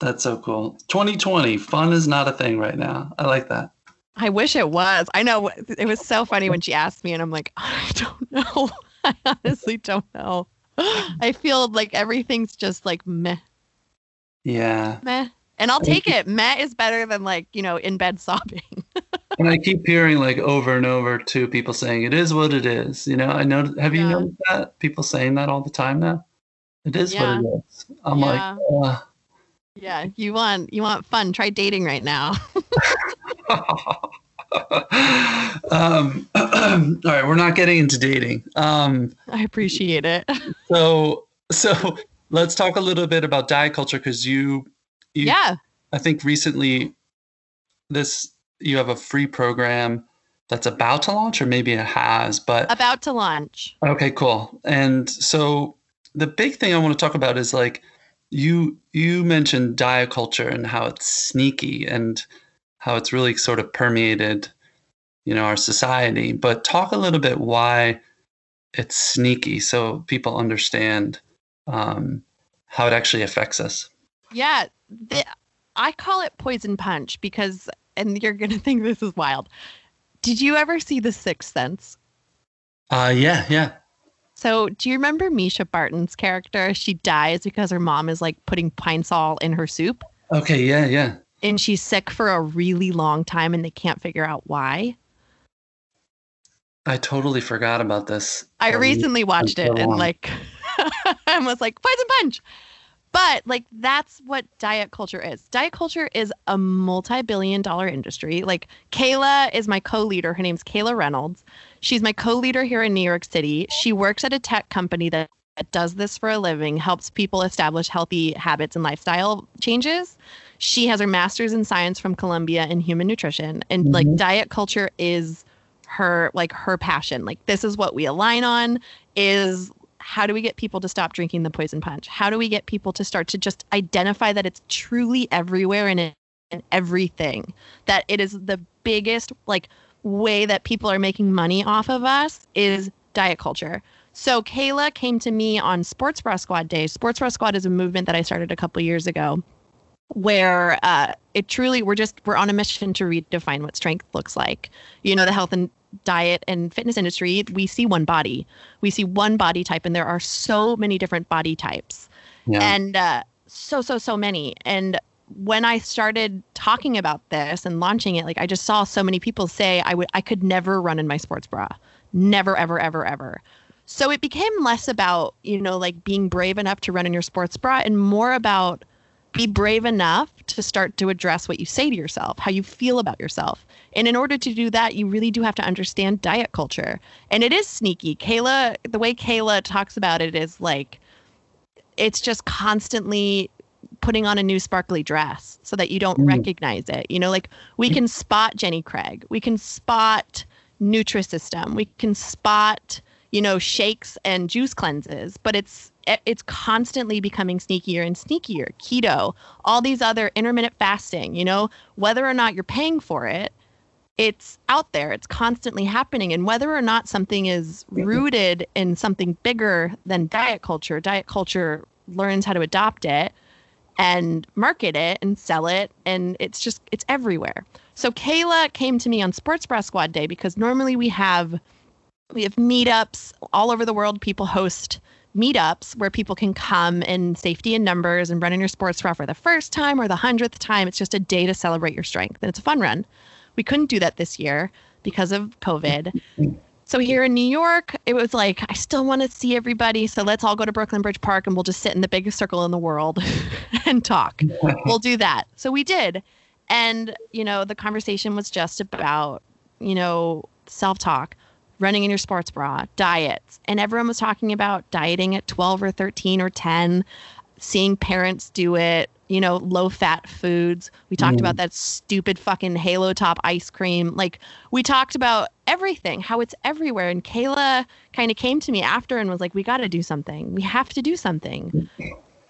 that's so cool. 2020, fun is not a thing right now. I like that. I wish it was. I know it was so funny when she asked me, and I'm like, I don't know. I honestly don't know. I feel like everything's just like meh, Yeah. meh. And I'll take it. Meh is better than like, you know, in bed sobbing. And I keep hearing like over and over to people saying it is what it is. You know, I know have you Yeah. noticed that? People saying that all the time now? It is Yeah. what it is. I'm Yeah. like, uh, yeah, you want you want fun. Try dating right now. um, all right, we're not getting into dating. Um, I appreciate it. so, so let's talk a little bit about diet culture because you, you, yeah. I think recently, this you have a free program that's about to launch, or maybe it has, but About to launch. Okay, cool. And so the big thing I want to talk about is like you you mentioned diet culture and how it's sneaky and how it's really sort of permeated, you know, our society. But talk a little bit why it's sneaky so people understand um, how it actually affects us. Yeah, the, I call it poison punch because, and you're gonna think this is wild. Did you ever see The Sixth Sense? Uh, yeah, yeah. So, do you remember Mischa Barton's character? She dies because her mom is like putting Pine-Sol in her soup, Okay, yeah, yeah. and she's sick for a really long time, and they can't figure out why. I totally forgot about this. I Um, recently watched so it and like, I was like poison punch. But like that's what diet culture is. Diet culture is a multi-billion dollar industry. Like Kayla is my co-leader. Her name's Kayla Reynolds. She's my co-leader here in New York City. She works at a tech company that does this for a living, helps people establish healthy habits and lifestyle changes. She has her master's in science from Columbia in human nutrition. And like Mhm. diet culture is her like her passion. Like this is what we align on is how do we get people to stop drinking the poison punch? How do we get people to start to just identify that it's truly everywhere and in, in everything? That it is the biggest like way that people are making money off of us is diet culture. So Kayla came to me on Sports Bra Squad Day. Sports Bra Squad is a movement that I started a couple years ago where uh, it truly we're just we're on a mission to redefine what strength looks like you know the health and diet and fitness industry we see one body. We see one body type and there are so many different body types. Yeah. and uh, so so so many. And when i started talking about this and launching it like i just saw so many people say i would i could never run in my sports bra. Never ever ever ever. So it became less about you know like being brave enough to run in your sports bra and more about be brave enough to start to address what you say to yourself, how you feel about yourself. And in order to do that, you really do have to understand diet culture. And it is sneaky. Kayla, the way Kayla talks about it is like it's just constantly putting on a new sparkly dress so that you don't Mm. recognize it. You know, like we can spot Jenny Craig, we can spot Nutrisystem, we can spot, you know, shakes and juice cleanses, but it's it's constantly becoming sneakier and sneakier. Keto, all these other intermittent fasting, you know, whether or not you're paying for it, it's out there. It's constantly happening. And whether or not something is rooted in something bigger than diet culture, diet culture learns how to adopt it and market it and sell it. And it's just, it's everywhere. So Kayla came to me on Sports Bra Squad Day because normally we have we have meetups all over the world. People host meetups where people can come in safety and numbers and run in your sports bra for the first time or the hundredth time. It's just a day to celebrate your strength, and it's a fun run. We couldn't do that this year because of COVID. So here in New York, it was like, I still want to see everybody. So let's all go to Brooklyn Bridge Park and we'll just sit in the biggest circle in the world and talk. we'll do that. So we did. And, you know, the conversation was just about, you know, self talk, running in your sports bra, diets. And everyone was talking about dieting at 12 or 13 or 10, seeing parents do it, you know, low fat foods. We talked mm. about that stupid fucking Halo Top ice cream. Like, we talked about everything, how it's everywhere. And Kayla kind of came to me after and was like, we got to do something. We have to do something.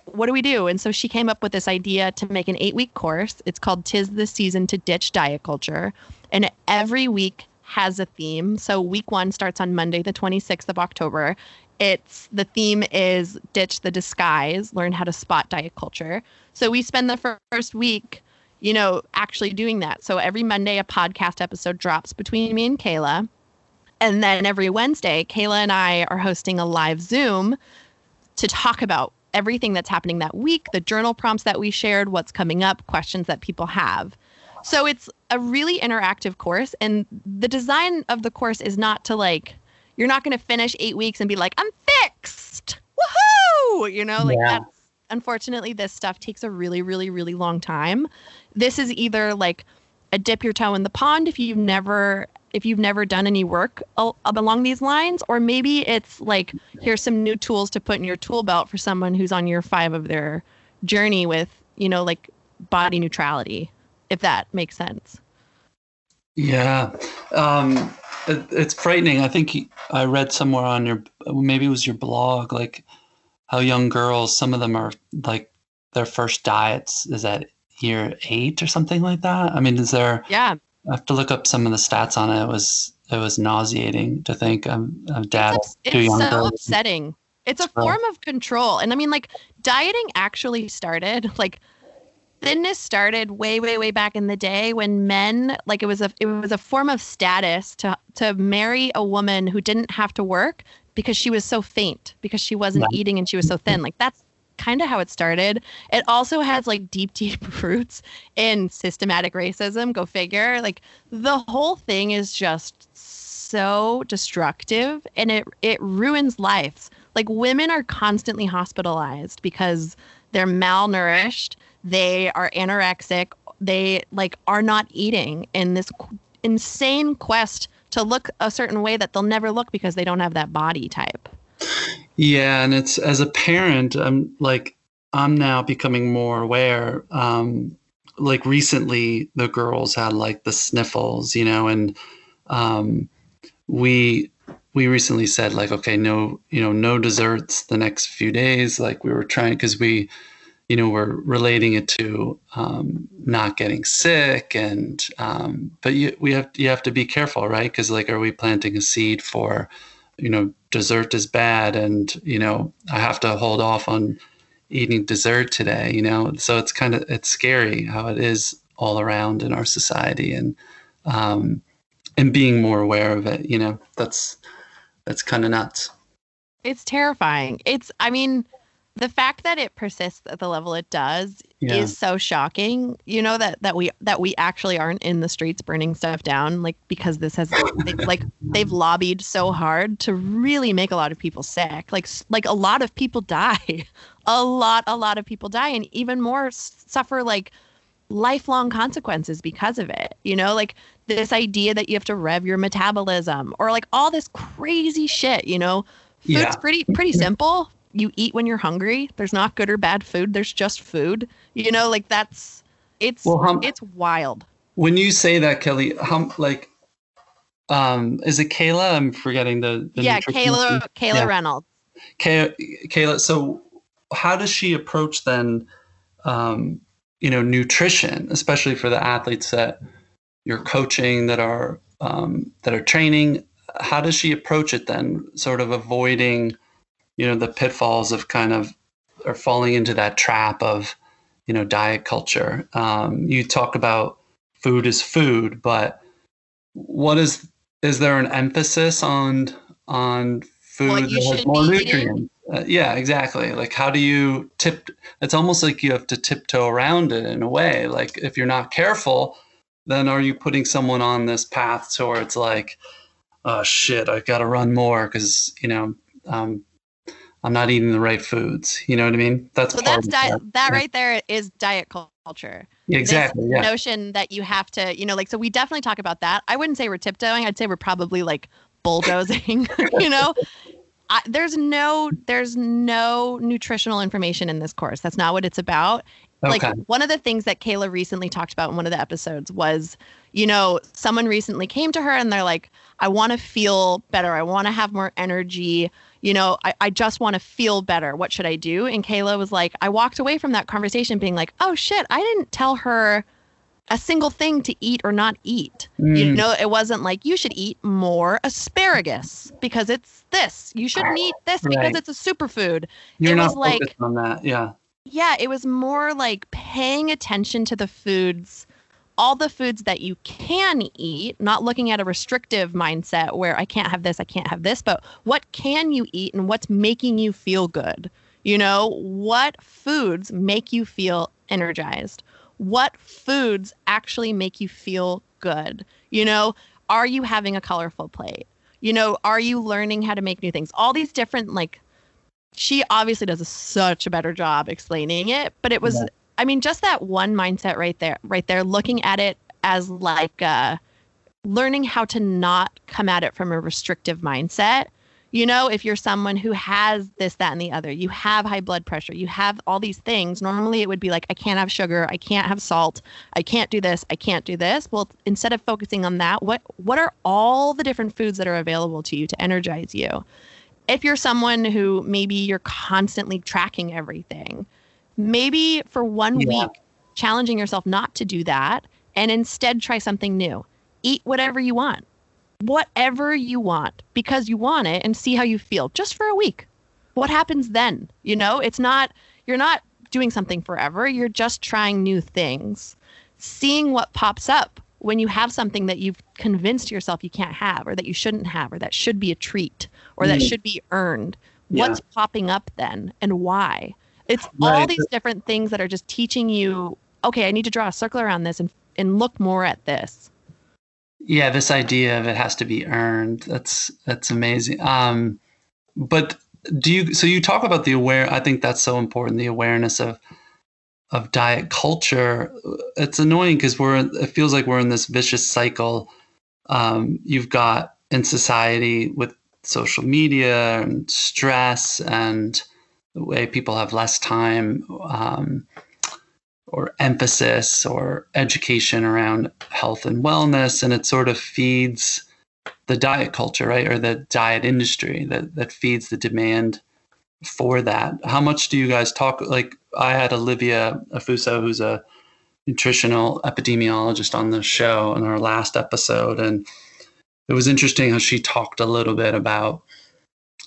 What do we do? And so she came up with this idea to make an eight week course. It's called Tis the Season to Ditch Diet Culture. And every week has a theme. So week one starts on Monday, the 26th of October. It's the theme is ditch the disguise, learn how to spot diet culture. So we spend the first week, you know, actually doing that. So every Monday, a podcast episode drops between me and Kayla. And then every Wednesday, Kayla and I are hosting a live Zoom to talk about everything that's happening that week, the journal prompts that we shared, what's coming up, questions that people have. So it's a really interactive course. And the design of the course is not to like, you're not going to finish eight weeks and be like, I'm fixed. Woohoo! You know, like yeah. that's unfortunately this stuff takes a really, really, really long time. This is either like a dip your toe in the pond if you've never if you've never done any work along these lines or maybe it's like here's some new tools to put in your tool belt for someone who's on year 5 of their journey with you know like body neutrality if that makes sense yeah um it, it's frightening. I think I read somewhere on your maybe it was your blog like how young girls some of them are like their first diets is at year eight or something like that. I mean, is there? Yeah. I have to look up some of the stats on it. It was it was nauseating to think. I'm, I'm dad it's, two young so girls. upsetting. It's a form of control, and I mean, like dieting actually started like thinness started way way way back in the day when men like it was a it was a form of status to to marry a woman who didn't have to work because she was so faint because she wasn't right. eating and she was so thin. Like that's kind of how it started. It also has like deep deep roots in systematic racism go figure. Like the whole thing is just so destructive and it it ruins lives. Like women are constantly hospitalized because they're malnourished they are anorexic. They like are not eating in this insane quest to look a certain way that they'll never look because they don't have that body type. Yeah and it's as a parent i'm like i'm now becoming more aware um like recently the girls had like the sniffles you know and um we we recently said like okay no you know no desserts the next few days. Like we were trying because we you know we're relating it to um, not getting sick and um, but you, we have you have to be careful right? Because like are we planting a seed for you know dessert is bad and you know i have to hold off on eating dessert today you know? So it's kind of it's scary how it is all around in our society and um, and being more aware of it you know? That's that's kind of nuts. It's terrifying. It's i mean the fact that it persists at the level it does yeah. is so shocking you know that that we that we actually aren't in the streets burning stuff down like because this has they, like they've lobbied so hard to really make a lot of people sick like like a lot of people die a lot a lot of people die and even more suffer like lifelong consequences because of it you know like this idea that you have to rev your metabolism or like all this crazy shit you know food's yeah. pretty pretty simple you eat when you're hungry. There's not good or bad food. There's just food. You know, like that's it's well, how, it's wild. When you say that, Kelly, how like um is it Kayla? I'm forgetting the, the yeah Kayla Kayla yeah. Reynolds. Kay, Kayla. So how does she approach then? Um, you know, nutrition, especially for the athletes that you're coaching that are um, that are training. How does she approach it then? Sort of avoiding you know the pitfalls of kind of or falling into that trap of you know diet culture. Um, you talk about food is food but what is is there an emphasis on on food that has more nutrients? Uh, yeah exactly. Like how do you tip it's almost like you have to tiptoe around it in a way. Like if you're not careful then are you putting someone on this path towards like, oh shit, i've got to run more because you know um, I'm not eating the right foods. You know what I mean? That's so that's diet. That right there is diet culture. Exactly. This yeah. notion that you have to, you know, like so we definitely talk about that. I wouldn't say we're tiptoeing. I'd say we're probably like bulldozing. you know, I, there's no there's no nutritional information in this course. That's not what it's about. Okay. Like one of the things that Kayla recently talked about in one of the episodes was, you know, someone recently came to her and they're like, I want to feel better. I want to have more energy. You know, I, I just want to feel better. What should I do? And Kayla was like, I walked away from that conversation being like, oh shit, I didn't tell her a single thing to eat or not eat. Mm. You know, it wasn't like you should eat more asparagus because it's this. You shouldn't eat this right. because it's a superfood. You're it not was like on that. Yeah. Yeah, it was more like paying attention to the foods, all the foods that you can eat, not looking at a restrictive mindset where I can't have this, I can't have this, but what can you eat and what's making you feel good? You know, what foods make you feel energized? What foods actually make you feel good? You know, are you having a colorful plate? You know, are you learning how to make new things? All these different like she obviously does a, such a better job explaining it, but it was yeah. I mean just that one mindset right there right there looking at it as like uh learning how to not come at it from a restrictive mindset. You know, if you're someone who has this, that, and the other, you have high blood pressure, you have all these things. Normally, it would be like, I can't have sugar, I can't have salt, I can't do this, I can't do this. Well, instead of focusing on that, what what are all the different foods that are available to you to energize you? If you're someone who maybe you're constantly tracking everything, maybe for one yeah. week, challenging yourself not to do that and instead try something new. Eat whatever you want, whatever you want, because you want it and see how you feel just for a week. What happens then? You know, it's not, you're not doing something forever. You're just trying new things, seeing what pops up when you have something that you've convinced yourself you can't have or that you shouldn't have or that should be a treat or that mm. should be earned yeah. what's popping up then and why it's right. all these different things that are just teaching you okay i need to draw a circle around this and and look more at this yeah this idea of it has to be earned that's that's amazing um but do you so you talk about the aware i think that's so important the awareness of of diet culture, it's annoying because we're it feels like we're in this vicious cycle. Um, you've got in society with social media and stress and the way people have less time um, or emphasis or education around health and wellness, and it sort of feeds the diet culture, right, or the diet industry that that feeds the demand for that. How much do you guys talk? Like, I had Olivia Affuso, who's a nutritional epidemiologist, on the show in our last episode, and it was interesting how she talked a little bit about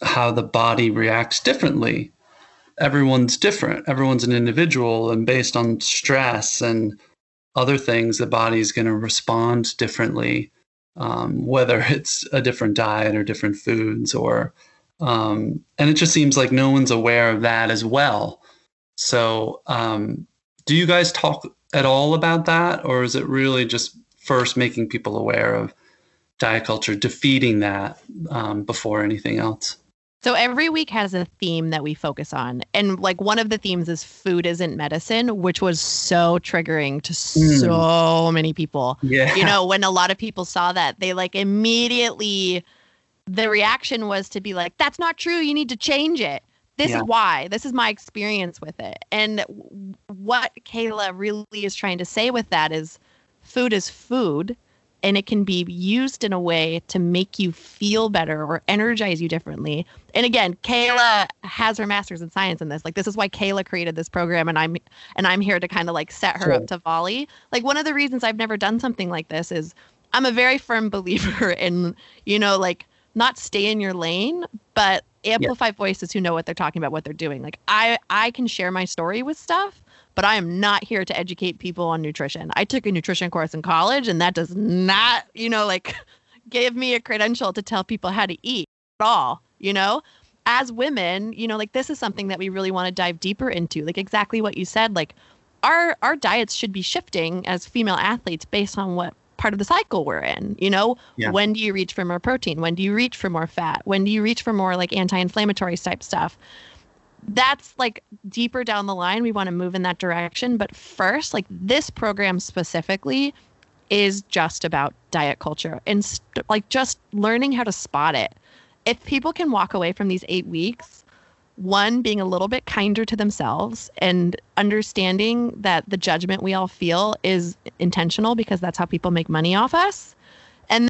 how the body reacts differently. Everyone's different. Everyone's an individual, and based on stress and other things, the body is going to respond differently, um, whether it's a different diet or different foods or um, and it just seems like no one's aware of that as well. So, um, do you guys talk at all about that, or is it really just first making people aware of diet culture, defeating that um, before anything else? So every week has a theme that we focus on. And like one of the themes is food isn't medicine, which was so triggering to mm. so many people. Yeah. You know, when a lot of people saw that, they like immediately the reaction was to be like, that's not true. You need to change it. This yeah. is why. This is my experience with it. And what Kayla really is trying to say with that is food is food and it can be used in a way to make you feel better or energize you differently. And again, Kayla has her master's in science in this. Like this is why Kayla created this program and I'm and I'm here to kind of like set her sure. up to volley. Like one of the reasons I've never done something like this is I'm a very firm believer in, you know, like not stay in your lane, but amplify yeah. voices who know what they're talking about, what they're doing. Like I, I can share my story with stuff, but I am not here to educate people on nutrition. I took a nutrition course in college, and that does not, you know, like give me a credential to tell people how to eat at all. You know, as women, you know, like this is something that we really want to dive deeper into. Like exactly what you said, like our our diets should be shifting as female athletes based on what part of the cycle we're in. You know, yeah. when do you reach for more protein? When do you reach for more fat? When do you reach for more like anti-inflammatory type stuff? That's like deeper down the line. We want to move in that direction. But first, like mm. this program specifically is just about diet culture and st- like just learning how to spot it. If people can walk away from these eight weeks one being a little bit kinder to themselves and understanding that the judgment we all feel is intentional because that's how people make money off us and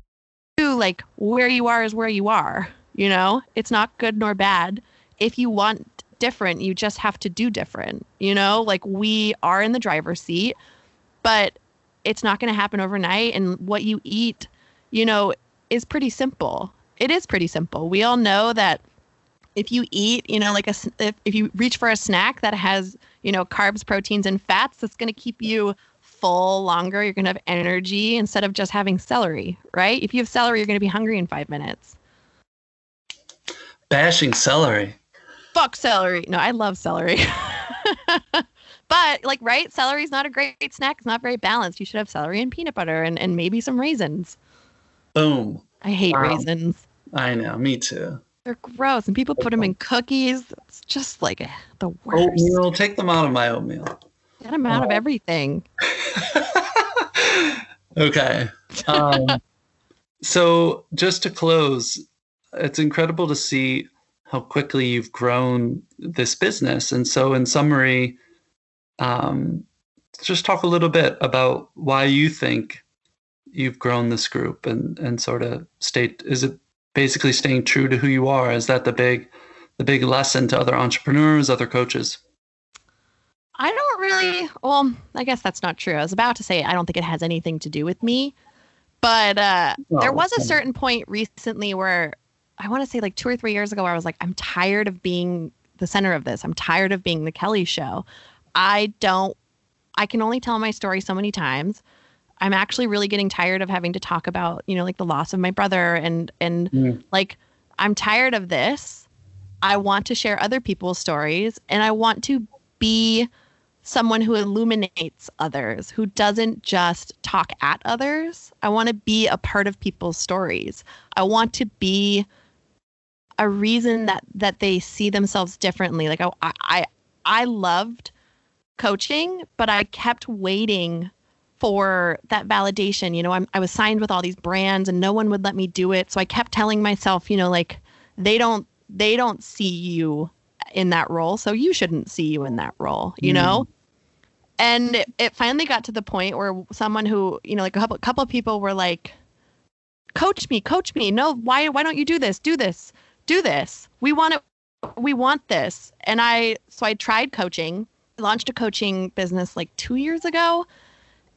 two like where you are is where you are you know it's not good nor bad if you want different you just have to do different you know like we are in the driver's seat but it's not going to happen overnight and what you eat you know is pretty simple it is pretty simple we all know that if you eat, you know, like a if, if you reach for a snack that has, you know, carbs, proteins, and fats, that's going to keep you full longer. You're going to have energy instead of just having celery, right? If you have celery, you're going to be hungry in five minutes. Bashing celery. Fuck celery. No, I love celery. but like, right? Celery is not a great snack. It's not very balanced. You should have celery and peanut butter and, and maybe some raisins. Boom. I hate wow. raisins. I know. Me too. They're gross, and people put them in cookies. It's just like the worst. Oatmeal, take them out of my oatmeal. Get them out of oh. everything. okay. Um, so, just to close, it's incredible to see how quickly you've grown this business. And so, in summary, um, just talk a little bit about why you think you've grown this group and and sort of state is it basically staying true to who you are? Is that the big the big lesson to other entrepreneurs other coaches? I don't really well i guess that's not true. I was about to say i don't think it has anything to do with me but uh, there was a certain point recently where i want to say like two or three years ago where i was like i'm tired of being the center of this i'm tired of being the kelly show i don't i can only tell my story so many times I'm actually really getting tired of having to talk about, you know, like the loss of my brother and and mm. like I'm tired of this. I want to share other people's stories and I want to be someone who illuminates others, who doesn't just talk at others. I want to be a part of people's stories. I want to be a reason that that they see themselves differently. Like I I I loved coaching, but I kept waiting for that validation. You know, I'm, I was signed with all these brands and no one would let me do it. So I kept telling myself, you know, like they don't they don't see you in that role, so you shouldn't see you in that role, you mm. know? And it, it, finally got to the point where someone who, you know, like a couple couple of people were like, "Coach me, coach me. No, why why don't you do this? Do this. Do this. We want it we want this." And I so I tried coaching. launched a coaching business like 2 years ago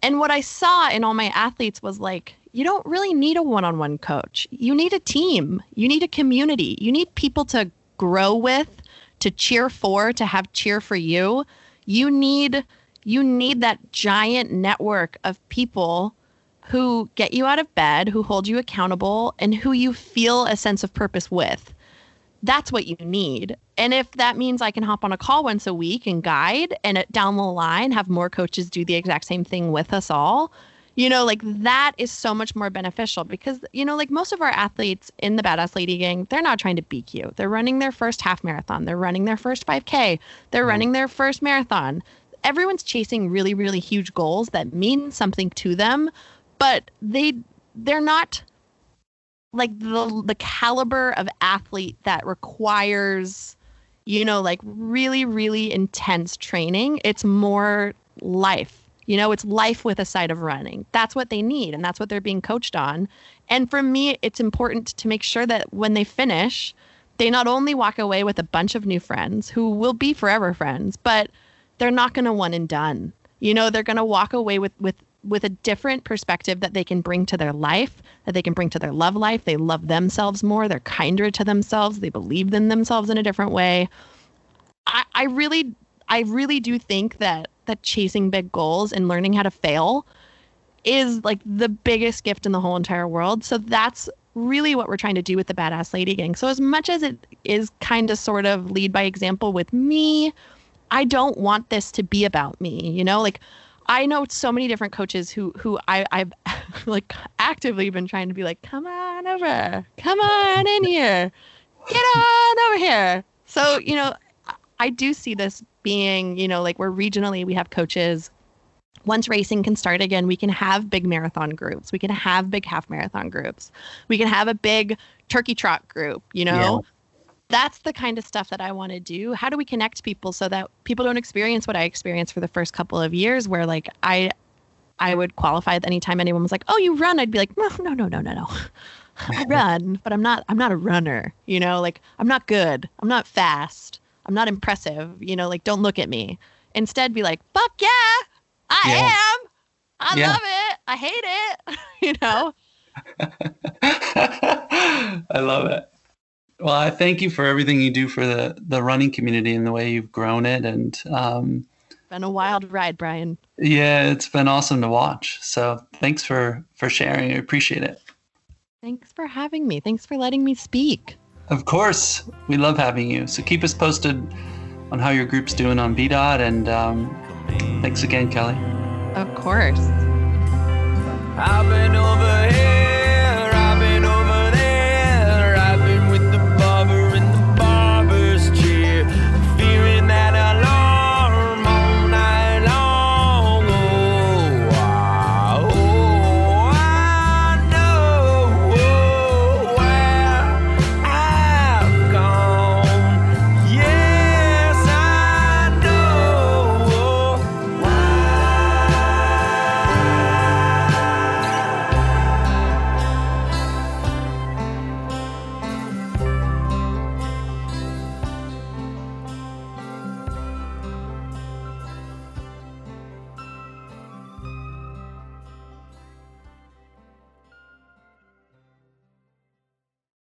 and what I saw in all my athletes was like, you don't really need a one on one coach. You need a team, you need a community, you need people to grow with, to cheer for, to have cheer for you. You need you need that giant network of people who get you out of bed, who hold you accountable, and who you feel a sense of purpose with that's what you need. And if that means I can hop on a call once a week and guide and down the line have more coaches do the exact same thing with us all, you know, like that is so much more beneficial because, you know, like most of our athletes in the Badass Lady Gang, they're not trying to beat you. They're running their first half marathon, they're running their first 5K, they're mm-hmm. running their first marathon. Everyone's chasing really, really huge goals that mean something to them, but they they're not like the the caliber of athlete that requires you know like really really intense training it's more life. You know it's life with a side of running. That's what they need and that's what they're being coached on. And for me it's important to make sure that when they finish they not only walk away with a bunch of new friends who will be forever friends but they're not going to one and done. You know they're going to walk away with with with a different perspective that they can bring to their life, that they can bring to their love life. They love themselves more. They're kinder to themselves. They believe in themselves in a different way. I, I really, I really do think that that chasing big goals and learning how to fail is like the biggest gift in the whole entire world. So that's really what we're trying to do with the Badass Lady Gang. So as much as it is kind of sort of lead by example with me, I don't want this to be about me, you know? Like I know so many different coaches who who I I've like actively been trying to be like, "Come on over. Come on in here. Get on over here." So, you know, I do see this being, you know, like we're regionally we have coaches once racing can start again, we can have big marathon groups. We can have big half marathon groups. We can have a big turkey trot group, you know? Yeah that's the kind of stuff that I want to do. How do we connect people so that people don't experience what I experienced for the first couple of years where like I I would qualify anytime anyone was like, "Oh, you run." I'd be like, "No, no, no, no, no, no. I run, but I'm not I'm not a runner, you know? Like I'm not good. I'm not fast. I'm not impressive, you know, like don't look at me." Instead be like, "Fuck yeah! I yeah. am. I yeah. love it. I hate it." you know? I love it. Well, I thank you for everything you do for the the running community and the way you've grown it. And um, been a wild ride, Brian. Yeah, it's been awesome to watch. So thanks for for sharing. I appreciate it. Thanks for having me. Thanks for letting me speak. Of course, we love having you. So keep us posted on how your group's doing on VDOT. And um, thanks again, Kelly. Of course.